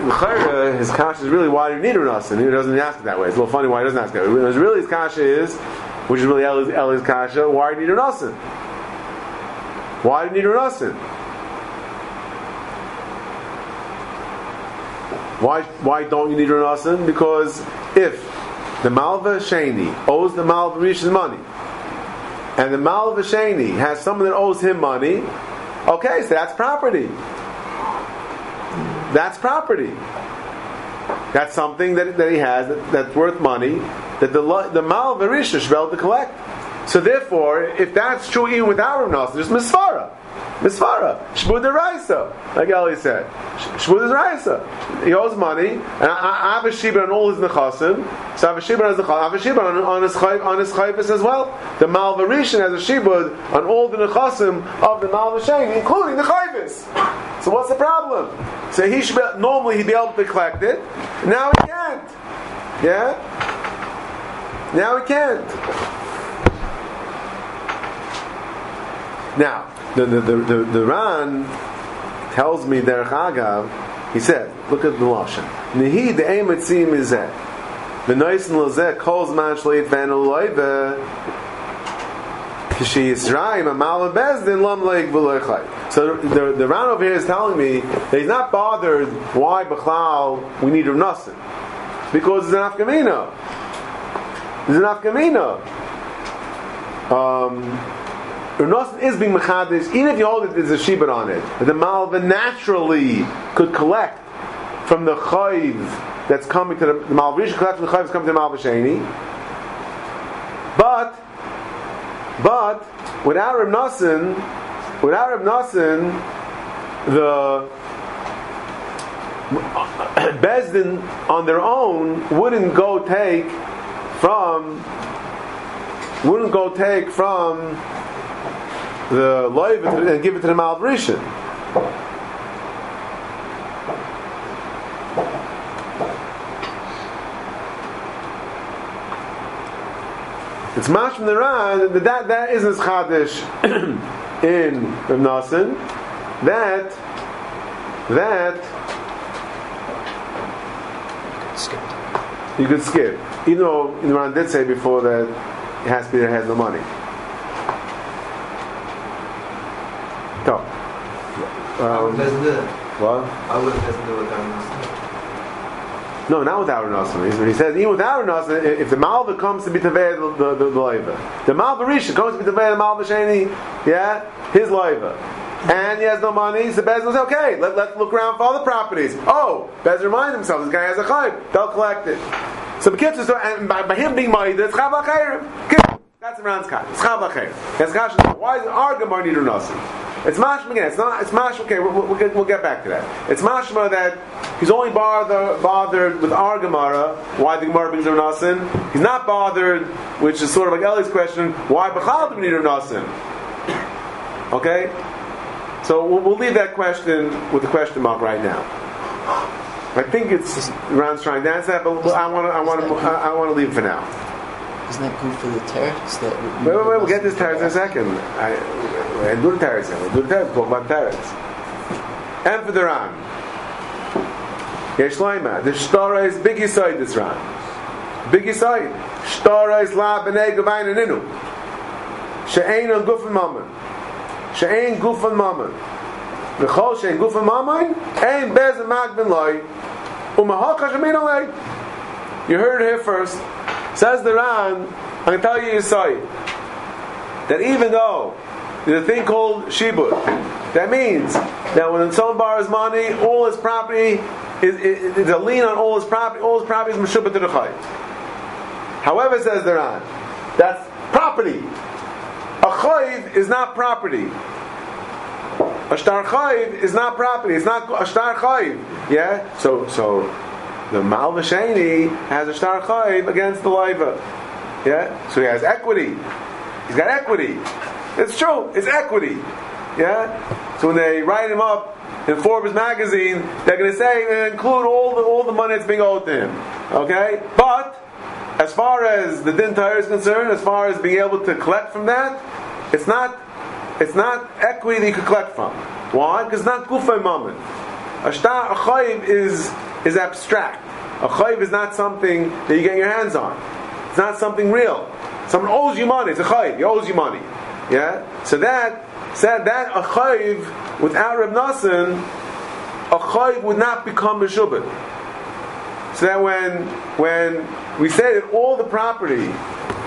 L'chayra, his kasha is really why do you need a Ranas? he doesn't ask it that way. It's a little funny why he doesn't ask that way. Really, his kasha is, which is really Eli's, kasha, why do you need a Ranas? Why do you need a Why, why don't you need a Ranas? Because if the Malva Shani owes the Malva Rish's money, and the Malva Shani has someone that owes him money, okay, so that's property that's property. That's something that, that he has that, that's worth money that the the mal verisha should be able to collect. So therefore, if that's true even without Rav there's misfara. Misfara. Shmud Raisa, like Eli said. Shmud Raisa. He owes money, and I, I have a shibur on all his nechasim. So I have a his I have a shibur on, on his chayv, on his chayvus as well. The Malvarishan has a shibur on all the nechasim of the Malvashain, including the chayvus. So what's the problem? So he should be, normally he'd be able to collect it. Now he can't. Yeah. Now he can't. Now, the, the, the, the, the Ran tells me Derech Agav, he said, look at the Lashon. Nehi the aim it seem is that. The nice and lazeh calls man shleit van loive Kishi Yisraim Amal Bezdin Lam Leik V'Loichai. So the, the Ran over here is telling me that he's not bothered why Bechlal we need Rav. Because it's an Afkamina. It's an Afkamina. Um, Rav is being mechadish, even if you hold it there's a shibud on it. The malva naturally could collect from the chayv that's coming to the, the malvish collect from the chayv that's coming to the malva sheni. But, but without Nassim, without Nassim, the <coughs> Bezdin on their own wouldn't go take from wouldn't go take from the loiv and give it to the Mal Rishon. It's mash from the Ran that that, that isn't chadish <coughs> in Rav Nassim. That that you could skip. Even though the Ran did say before that it has to be that has no money. What? No, not without Ranasim. He says even without Ranasim, if the Malva comes to be Taveh the the, the loiva, the Malva comes to be the Malva Sheni, yeah, his loiva. And he has no money, so Bez says, okay, let, let's look around for other properties. Oh, Bez remind himself, this guy has a chayv, they'll collect it. So the kids are so, and by, by him being Ma'id, it's Chav That's Ron's cut. It's Chav Why is our Gemara need Ranasim? It's mashma again. It's not. It's mashma. Okay, we'll, we'll, get, we'll get back to that. It's mashma that he's only bothered, bothered with our Gemara. Why the Gemara brings Rav Nasin? He's not bothered, which is sort of like Ellie's question. Why Bechal do we need Rav Nasin? Okay, so we'll, we'll, leave that question with the question mark right now. I think it's Ron's trying to answer that, but I want to. I want to. I want to leave for now. Isn't that good for the teretz? That wait, wait, wait. We'll get this teretz in a second. I, and do the. We'll do the teretz. Talk about teretz. and for the Ran. Yesh Loima, the Shtara is big side this Ran. Big side. Shtara is la b'nei gavayin ninu. She'ein on gufan mammon. She'ein gufan mammon. V'chol she'ein gufan mammon, ein bez magvin loy. Umahal kashamin alay. You heard it here first. Says the Ran, I'm going to tell you side that even though there's a thing called shibud, that means that when someone borrows money, all his property is, is, is a lien on all his property. All his property is meshubah to the chay. However, says the Ran, that's property. A chayv is not property. A shtar chayv is not property. It's not a shtar chayv. Yeah. So so the malvasheni has a shtar chayv against the leiva. Yeah. So he has equity. He's got equity. It's true. It's equity. Yeah. So when they write him up in Forbes magazine, they're going to say they include all the all the money that's being owed to him. Okay. But as far as the din tire is concerned, as far as being able to collect from that, it's not it's not equity that you could collect from. Why? Because it's not gufay moment. A shtar a chayiv is is abstract. A chayiv is not something that you get your hands on. It's not something real. Someone owes you money. It's a chayiv. He owes you money. Yeah. So that said that a chayiv without Reb Nassim, a chayiv would not become a shubit. So that when when we say that all the property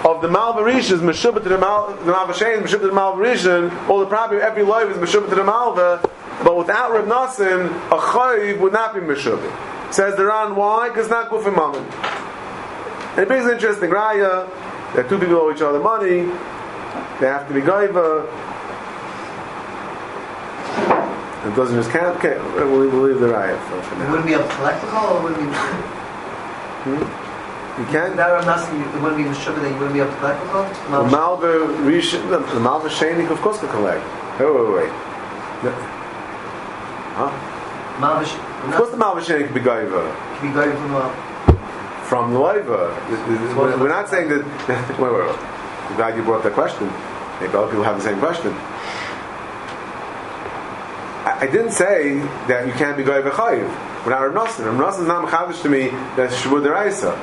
of the Malvarisha is Meshubah to the Mal the Malvashain, Meshubah to the Malvarishan, all the property of every life is Meshubah to the Malva, but without Reb Nassim, a chayiv would not be Meshubah. Says the Ran, why? Because not Gufim Mammon. And it brings an interesting raya that two people owe each other money, they have to be gaiva. It doesn't just count. Okay, we'll, we'll leave the raya for, for It wouldn't be a collectible, or would it be? Hmm? You can. That I'm asking you, it wouldn't be sugar that you wouldn't be able to. The Malva Rish, the the Malva Shainik, of course, can collect. Wait, wait, wait. The- Huh? Malvish. Of course, the Malva Shainik can be gaiva Can be going from a. from. We're we're not saying that. <laughs> Wait, wait, wait. I'm glad you brought that question. Maybe other people have the same question. I, I didn't say that you can't be gaiva chayiv. We're not Rav Nosson. Rav Nosson is not machadish to me that shvur deraisa.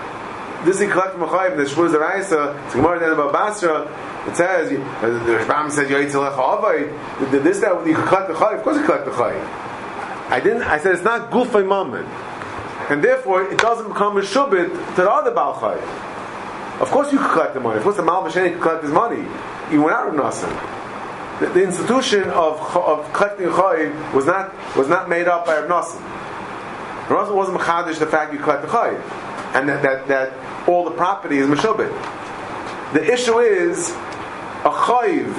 This is collect from a chayiv. The shvur deraisa. It's Gemara then about Basra. It says uh, the Rambam said you lecha avay. This that you collect the chayiv. Of course you collect the chayiv. I didn't. I said it's not gufay moment, and therefore it doesn't become a shubit to the other. Of course you collect the money. Of course the Mal Vasheni could collect his money. You went out of Nassim. The, the institution of, of collecting chayiv was not was not made up by Rav Nassim. Rav Nassim wasn't machadish the fact you collect the chayiv, and that, that, that all the property is meshubit. The issue is a chayiv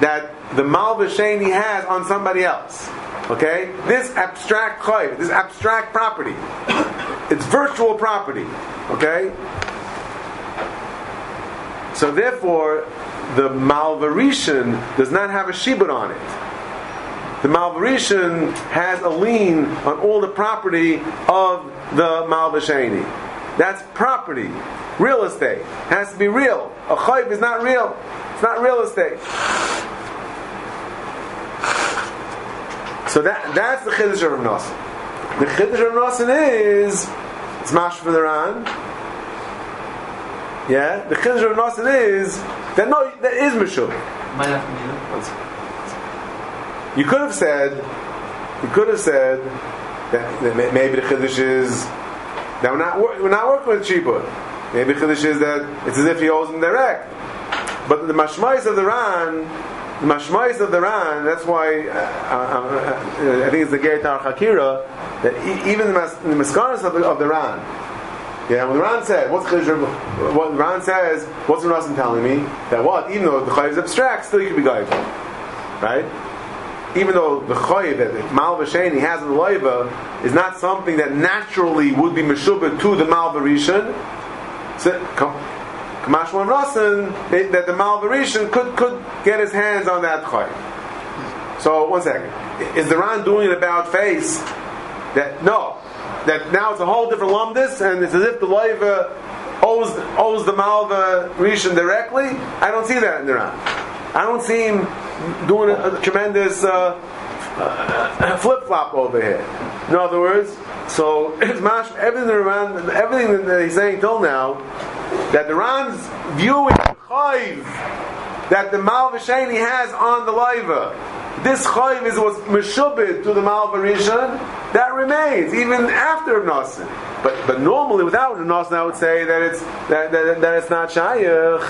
that the Mal Vasheni has on somebody else. Okay, this abstract chayiv, this abstract property, <coughs> it's virtual property. Okay, so therefore, the Malvarishan does not have a shibud on it. The Malvarishan has a lien on all the property of the Malvashani. That's property. Real estate. has to be real. A chayv is not real. It's not real estate. So that, that's the Chiddush of Rav. The Chiddush of Rav is, it's mash the Ran, yeah, the chiddush of Nassim is that no, there is mishul. Might have to be. You could have said, you could have said that, that maybe the chiddush is that we're not we're not working with shibud. Maybe the chiddush is that it's as if he owes him direct. But the mashmais of the Ran, the mashmais of the Ran, that's why uh, uh, uh, I think it's the Geret Hakira that e- even the, mas- the maskaras of the, of the Ran. Yeah, when Ran said, what's Chiddush? What Ran says, what's Rasim telling me? That what? Even though the Chayiv is abstract, still you can be Gaiva. Right? Even though the Chayiv that Mal Vasheni has in the Leiva is not something that naturally would be Meshubah to the Mal Varishan, so, Kamash Wan Rasan, that the Mal Varishan could, could get his hands on that Chayiv. So, one second. Is the Ran doing it about face? That, no that now it's a whole different lumdis, and it's as if the loiva owes owes the malva rishon directly. I don't see that in the Ran. I don't see him doing a, a tremendous uh, <coughs> flip flop over here. In other words, so <coughs> it's mash, everything around, everything that he's saying till now, that the Ran's viewing chayv that the Malvashani has on the Laiva. This chayv is was meshubid to the Malvarishan, that remains even after Nasan. But but normally without Nasan, I would say that it's that, that, that it's not shayach.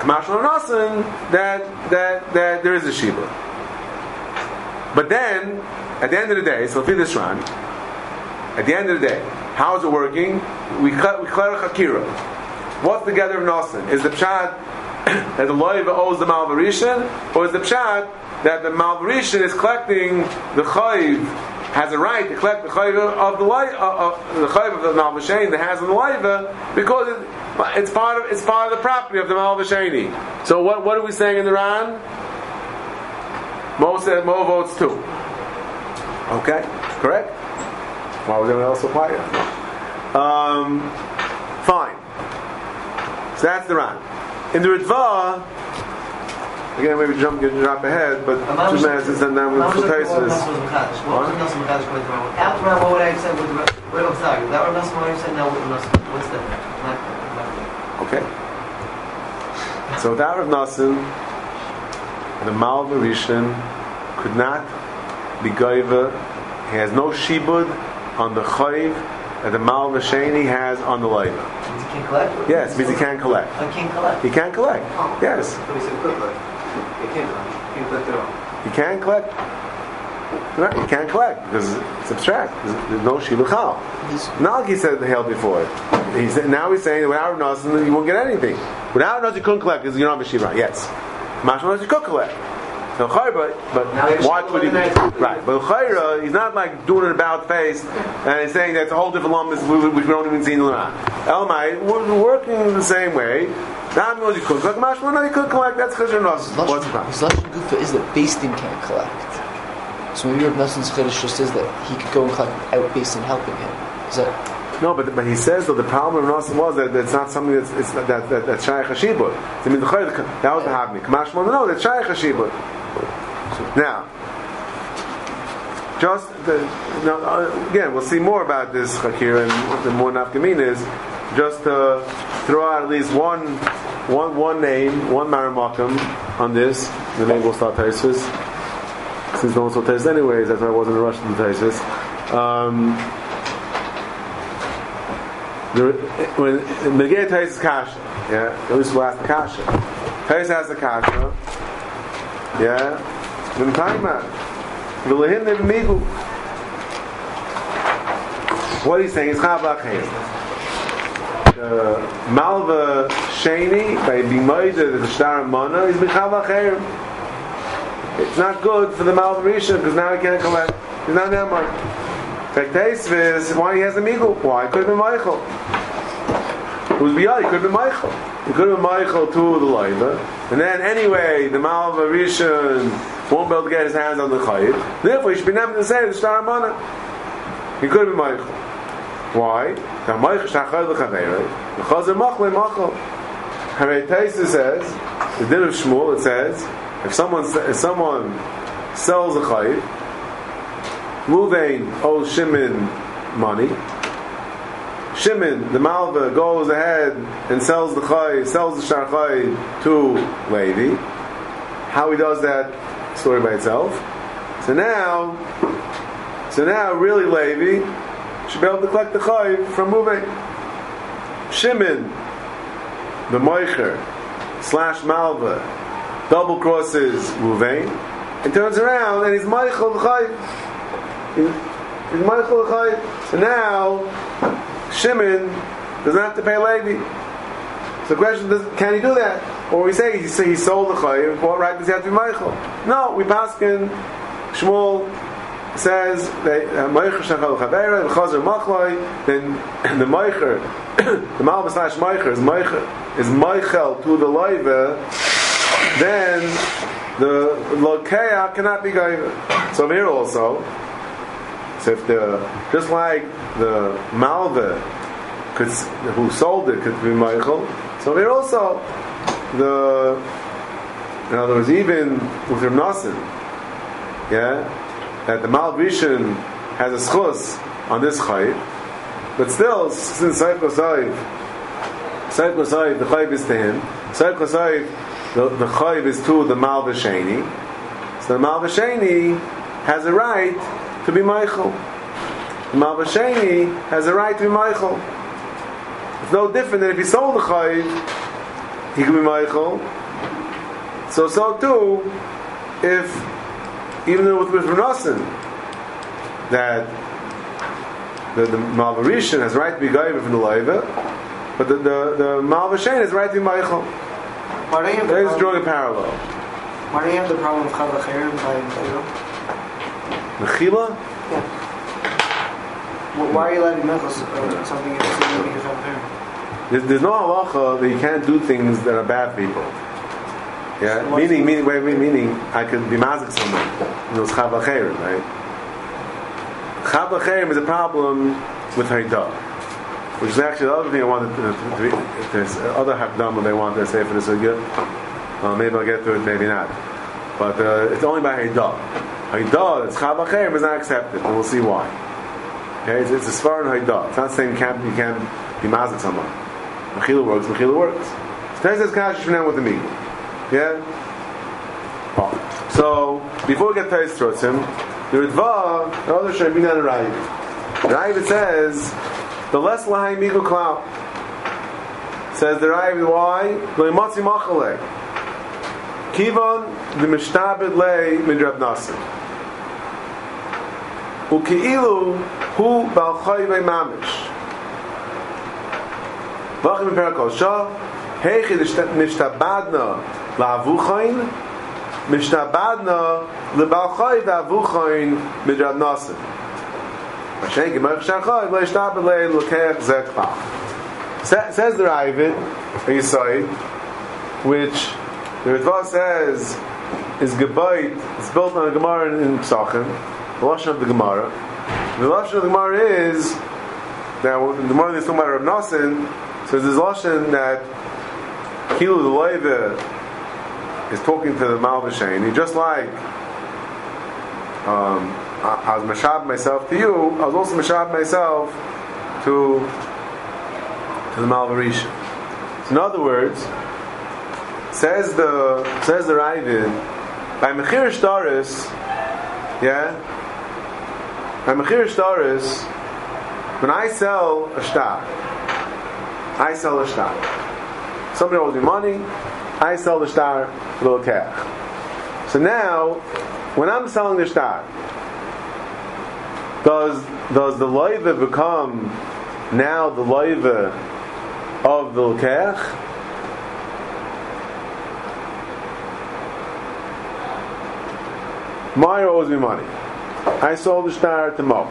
Kamashal Nasan that that that there is a shiva. But then at the end of the day, so feed this run. At the end of the day, how is it working? We cut we clear Hakira. What's the gather of Nasan? Is the pshat <coughs> that the loiva owes the malvarishan, or is the pshat that the malvarishan is collecting the chayiv has a right to collect the chayiv of the loiva, uh, uh, the chayiv of the malvashain that has the loiva because it, it's part of it's part of the property of the malvashani. So what what are we saying in the Ran? Mo said Mo votes too. Okay, correct. Why was anyone else apply it? Um, fine. So that's the Ran. In the Ritva, again, maybe jump, get drop ahead, but two minutes and then we'll What taste was this. What was Nassim Makadosh going through? After Ram, what would I have said with the? That was Nassim Makadosh said now with Nassim. What's the Okay. So without Rav Nassim, the Malva Rishon could not be Goiva. He has no shibud on the Chayiv that the Malva Sheni has on the Leiva. Means he can't collect. Yes, means he can't collect. I can't collect. He can't collect. Yes. So he said quickly. He can't collect. He collect at all. He can't collect. Right, he can't collect because it's abstract. There's, there's no shiluchal. He's- Not like he said the hell before. He's, now he's saying that without Nasan you won't get anything. Without Nasan you couldn't collect because you don't have a shiva. Yes. Mashma you could collect. So Chayra, but Now he has why would he? in Right, but Chayra, he's not like doing an about face and he's saying that's a whole different lump which we don't even see in the Ran. Elmai, we're working the same way. Now knows you could collect. Mashma, could collect. That's. What's the His? Lashon Gufa is that Din can't collect. So maybe Rav Nassim's Chiddush just is that he could go and collect without Din helping him. Is that No, but but he says that the problem of Nasim was that it's not something that's it's, that that that's Shaykh Hashibut. I mean, that was the Havni. Kamash Mona, no, that's Shaykh Hashibut. Now, just the, now, uh, again, we'll see more about this Chakir and the more nafkamin is. Just to throw out at least one one one name, one Marimakam on this. The name will start Taisus. Since no one saw Taisus anyways, that's why I wasn't in a rush to Taisus. Um, the, when Megillah Tais Kasha, yeah, at least we'll ask the Kasha. Tais has the Kasha, yeah. What I'm talking about? V'lehin nev'migu. What he's saying is Chavach uh, Uh, Malva Sheni by Bimoida the Shtar Mana is Mechavach It's not good for the Malva Rishon because now he can't collect. He's not that much. Fact is why he has a migul. Why? Could have been Michael. It was beyond. It could have been Michael. It could have been Michael to the Leiva. And then anyway, the Malva Rishon won't be able to get his hands on the Chayiv. Therefore, he should be able to say the Shtar Mana. He could have been Michael. Why? Taisa says, the din of Shmuel, it says, if someone, if someone sells a Chayiv, Ruvain owes Shimon money. Shimon, the Malva, goes ahead and sells the Chay, sells the Shar Chay to Levi. How he does that, story by itself. So now, so now really Levi should be able to collect the Chay from moving. Shimon, the Moicher, slash Malva, double crosses Ruvain, and turns around and he's Michael the Chay. He's Michael Chai. So now Shimon doesn't have to pay Levi. So the question is, can he do that? Or we say he, he sold the Chai, what right does he have to be Michael? No, we paskin Shmuel says that uh, Meicher Shachal the Chazer Machloi, then <coughs> the Meicher, <coughs> the Malva slash is Meicher, is Meichel to the Leiva, then the Lokea cannot be Gaiva. So here also, so if the just like the Malva who sold it could be Michael, so here also the in other words even with Rav Nassim, yeah, that the Malvishin has a schus on this chayiv, but still, since Saif Kosayiv, Saif Kosayiv, the chayiv is to him, Saif Kosayiv, the, the chayiv is to the Malvisheni, so the Malvisheni has a right to be Michael. The has a right to be Michael. It's no different than if he sold the chayiv, he could be Michael. So, so too, if, even with, with Renasin, that the, the Malvarishan has right to be Gaiva from the Laiva, but the, the, the Malvashen has right to be Michael. Why do you the There is drawing a parallel. why do you have the problem of Chava Cherim by? Mechila? Wh- Why are you letting Mechos uh, something with Chava Cherim? There's, there's no halacha that you can't do things that are bad people. Yeah, What's meaning, meaning, wait, wait, meaning, I could be mazik someone. You know, it's chav acherim, right? Chav acherim is a problem with haidah, which is actually the other thing I wanted to, to, to there's other hakdama they want to say for the sugya. Uh, maybe I'll get to it, maybe not. But uh, it's only by haidah. Haidah, it's chav acherim, is not accepted, and we'll see why. Okay, it's, it's a svar and haidah. It's not saying you can't, you can't be mazik someone. Mechila works, Mechila works. So this kash now with the meat. Yeah? Oh. So, before we get to Yisrotzim, the Ritva, the other should be not a Rav. The Rav says, the less Lahai Migu Klau. Says the Rav, why? Loimotzi Machale. Kivon, the Mishtabed Le Midrab Nasir. Uki'ilu, hu Bal Chayve Mamish. Vachim in Perakol Shah, Heichi nishtabadna la'avuchain, nishtabadna le'balchai v'avuchain midrad nasim. Hashem gemach shachai le'ishtabad le'lokech zek pach. Says the Ravid, a Yisai, which the Ritva says is Gebayit, it's built on a Gemara in Psachim, the Lashon of the Gemara. The Lashon of the Gemara is, now the Gemara is talking about Rav Nasin, so there's a Lashon that Kilu the Leiva is talking to the Malvashani, just like um, I, I was Mashab myself to you, I was also Mashab myself to, to the Malvarisha. So in other words, says the says the Ravid, by Mechir Shtaris, yeah, by Mechir Shtaris, when I sell a shtar, I sell a shtar. Somebody owes me money, I sell the star cash. So now, when I'm selling the star, does does the loiva become now the loiva of the lokech? Meyer owes me money. I sold the star to Mo.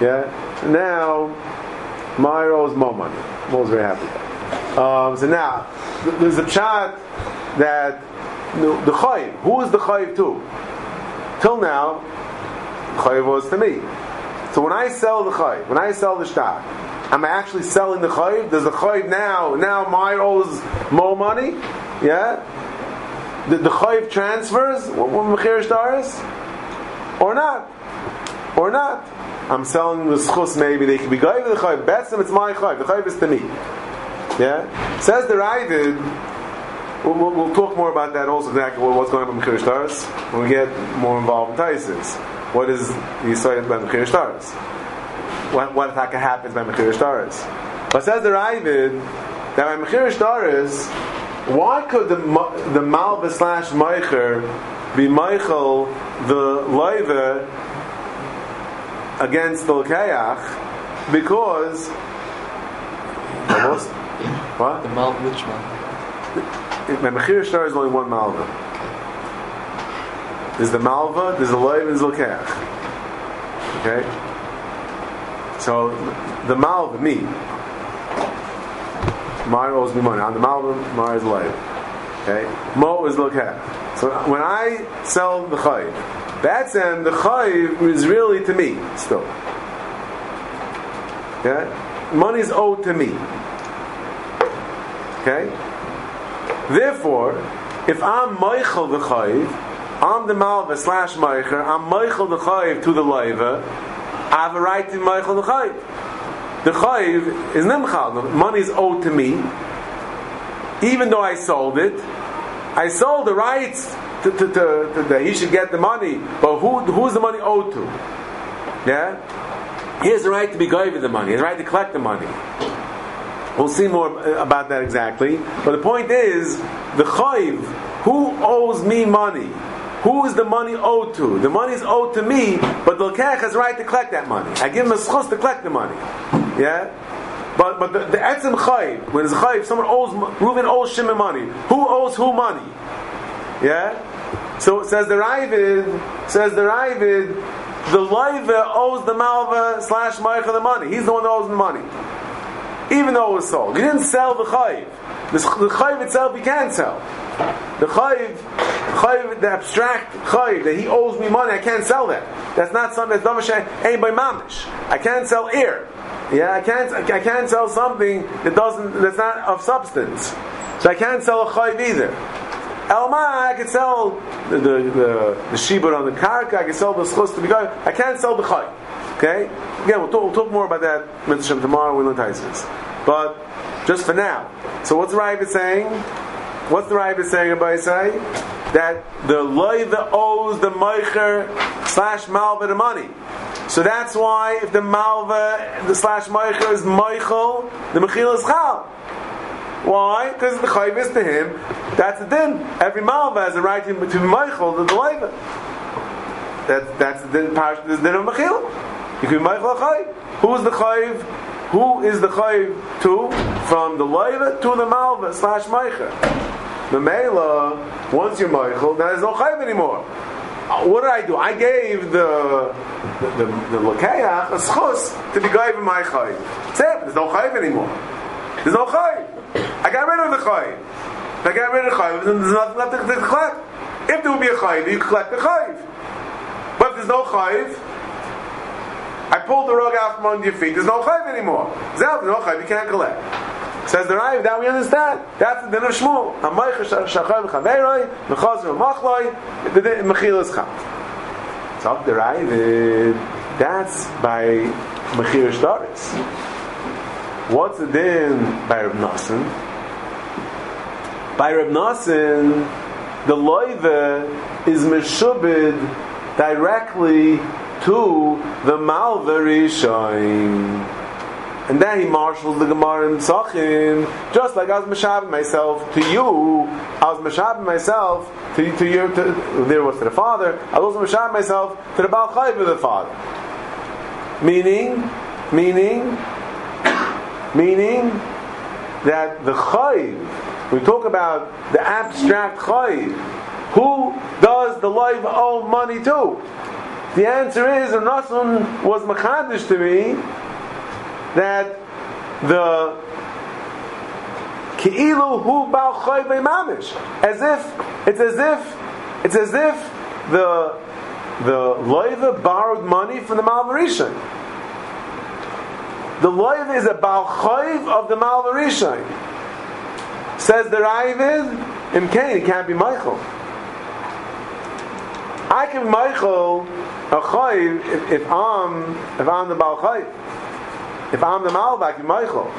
Yeah. Now Meyer owes Mo money. Mo's very happy. Um, so now there's a chat that the, chayiv. Who is the chayiv to? Till now, chayiv was to me. So when I sell the chayiv, when I sell the shtar, am I actually selling the chayiv? Does the chayiv now now my owes Mo money? Yeah. The, the chayiv transfers when mechir or not, or not. I'm selling the schus. Maybe they could be chayiv the chayiv. Best of it's my chayiv. The chayiv is to me. Yeah. Says the Ravid. We'll, we'll, we'll talk more about that also exactly what, what's going on with mechir shtaris when we get more involved in Taisis. What is the Yisrael by mechir shtaris? What what attack happens by mechir shtaris? But says the Ravid that by mechir shtaris why could the the malva slash meicher be Michael the loiva against the lekeach? Because <coughs> what? The mal, which mal? My mechir shtar is only one malva. There's the malva, there's the loiva, and there's the lekeach. Okay. So the malva, me, Mara owes me money. On the Malva, Mara is live. Okay? Mo is lokeh. So when I sell the chayiv, that's and the chayiv is really to me still. Okay? Money is owed to me. Okay? Therefore, if I'm Michael the chayiv, I'm the malva slash meicher. I'm meichel the chayiv to the loiva. I have a right to meichel the chayiv. The chayiv is nimchal. Money is owed to me, even though I sold it. I sold the rights to, to, to, to that he should get the money, but who who's the money owed to? Yeah, he has the right to be with the money. He has the right to collect the money. We'll see more uh, about that exactly. But the point is, the chayiv, who owes me money? Who is the money owed to? The money is owed to me, but the lekech has right to collect that money. I give him a schus to collect the money. Yeah? But but the, the etzim chayiv, when it's chayiv, someone owes, Reuven owes Shimon money. Who owes who money? Yeah? So it says the Ravid, says the Ravid, the loiva owes the malva slash meicha the money. He's the one that owes the money. Even though it was sold. He didn't sell the chayiv. The, chayiv itself he can't sell. The chayiv, chayiv, the abstract chayiv, that he owes me money, I can't sell that. That's not something that's damash ain't by mamish. I can't sell air. Yeah, I can't, I can't sell something that doesn't, that's not of substance. So I can't sell a chayiv either. Elma, I can sell the the, the, the on the karka. I can sell the schus to be. I can't sell the chay. Okay. Again, we'll talk, we'll talk more about that mitzvah tomorrow. when We learn Taisus. But just for now. So what's the Rav saying? What's the Rav saying about say that the loiva owes the meicher slash malva the money. So that's why if the malva the slash meicher is meichel, the mechil is chal. Why? Because the chayv is to him. That's the din. Every malva has a right to, to Michael the leiva. That, that's the din. The din of mechil. You can Michael chayv. Who is the chayv? Who is the chayv to? From the leiva to the malva slash meicher. The mela. Once you're then there's no chayv anymore. Uh, What did I do? I gave the the the, the lakeach a schus to be gave my chayv. That's it. There's no chayv anymore. There's no chayv. I got rid of the chayiv. I got rid of the chayiv, then there's nothing left to, collect. If there would be a chayiv, you collect the chayiv. But if there's no chayiv, I pulled the rug out from under your feet. There's no chayiv anymore. There's no chayiv. You can't collect. Says the Rav, that we understand. That's the din of Shmuel. Hamaycha shachar v'chaveroi, mechazir v'machloi, the mechil is cham. So the Rav, uh, that's by mechir shtaris. What's the din by Reb Nassim? By Reb Nassim, the loive is meshubid directly to the malva rishon. And then he marshals the Gemara in Psachim, just like I was Meshab myself to you, I was Meshab myself to, to your, to, there was to the father, I was also myself to the Baal Chayv of the father. Meaning, meaning, meaning that the chayiv, we talk about the abstract chayiv, who does the life owe money to? The answer is, and Nasun was machadish to me, that the ki'ilu hu bal mamish, as if it's as if it's as if the the loiva borrowed money from the Malvarishan. The loiv is a balchayv of the Malvarishan. Says the Ravid, in Cain, it can't be Michael. I can Michael a chayv if, if I'm if I'm the balchayv. If I'm the Malva, I can be Michael.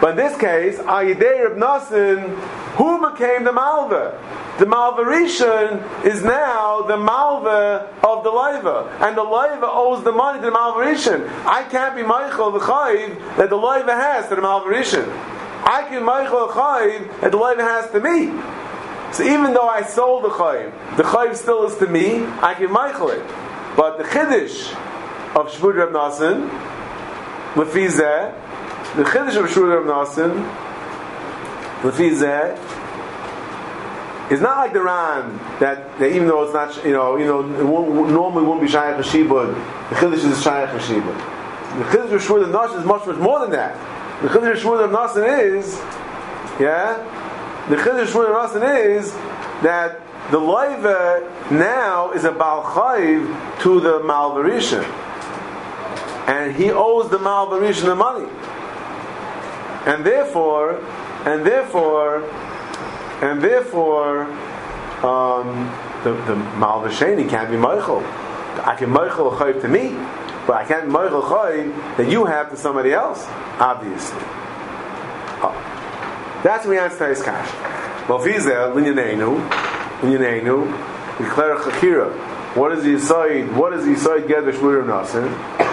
But in this case, Ayidei Reb Nasin, who became the Malva? The Malva Rishon is now the Malva of the Leiva. And the Leiva owes the money to the Malva Rishon. I can't be Michael the Chayiv that the Leiva has to the Malva Rishon. I can Michael the Chayiv that the Leiva has to me. So even though I sold the Chayiv, the Chayiv still is to me, I can Michael it. But the Chiddush of Shvud Reb Nasin, Lefizeh, the Chiddush of Shvud Reb Nasin, Lefizeh, it's not like the Ran that, that even though it's not, you know, you know, normally won't be Shayach Hashibud. The Chiddush is Shayach Hashibud. The Chiddush of Shvur of Nasan is much, much more than that. The Chiddush of Shvur of Nasan is, yeah, the Chiddush of Shvur of Nasan is that the Loiva now is a Balchayv to the Malvarishan. And he owes the Malvarishan the money. And therefore, and therefore, and therefore, um, the the Malvasheni can't be Michael. I can Michael a chayv to me, but I can't Michael chayv that you have to somebody else. Obviously, oh. that's we answer his cash. Well, Fizel, Linyanenu, Linyanenu, declare chakira. What is the side? What is the get the shmurim nasin?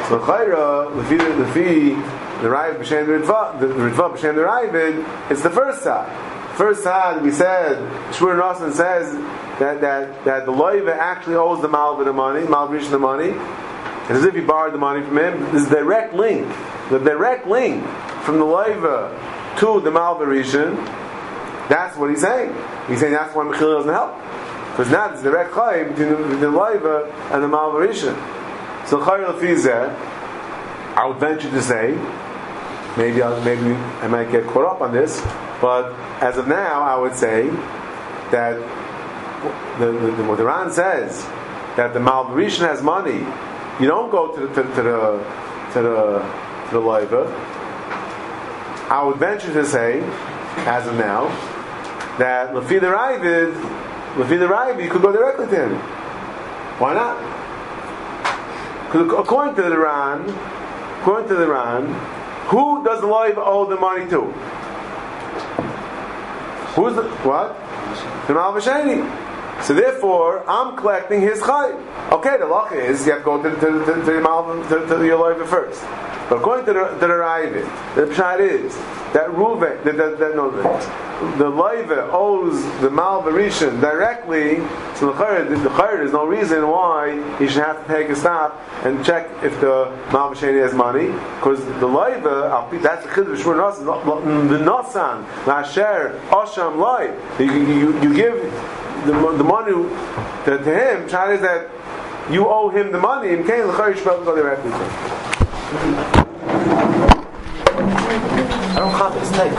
So chayra, lefi lefi the Rav b'shem the Ritva, the Ritva b'shem the Ravid, it's the first side. First side we said Shmurim nasin says that that that the loiva actually owes the malva the money, malva the money. And as if he borrowed the money from him, a direct link. The direct link from the loiva to the malva rishon. That's what he's saying. He's saying that's why Mechil doesn't help. Because now there's direct chayim between the, the and the malva rishon. So chayim lefizeh, I would venture to say, maybe I'll, maybe I might get caught up on this, but as of now, I would say that the, the, the, what the Ran says that the Malvarishan has money. You don't go to the to, to the to the to the. I would venture to say, as of now, that Lafi the Ravid, Lafi the Ravid, you could go directly to him. Why not? Because according to the Ran, according to the Ran, who does the loiva owe the money to? Who's the what? The Malvasheni. So therefore, I'm collecting his chay. Okay, the law is you have to go to, to, to, to Malva, to, to the Yolayva first. But according to the, to the Ravid, the pshat is that ruve that, that, that, no, the Leiva owes the Malvarishan directly to the Chayr. The Chayr, there's no reason why he should have to take a stop and check if the Malvarishan has money, because the Leiva, that's the Chiddush Shmur Nasan, the Nasan, Lasher, Osham Lai. You, you, you give the, the money to, to him, Chad is that you owe him the money, and Kain L'Chayr Shmur directly to him. I don't copy. It's tight.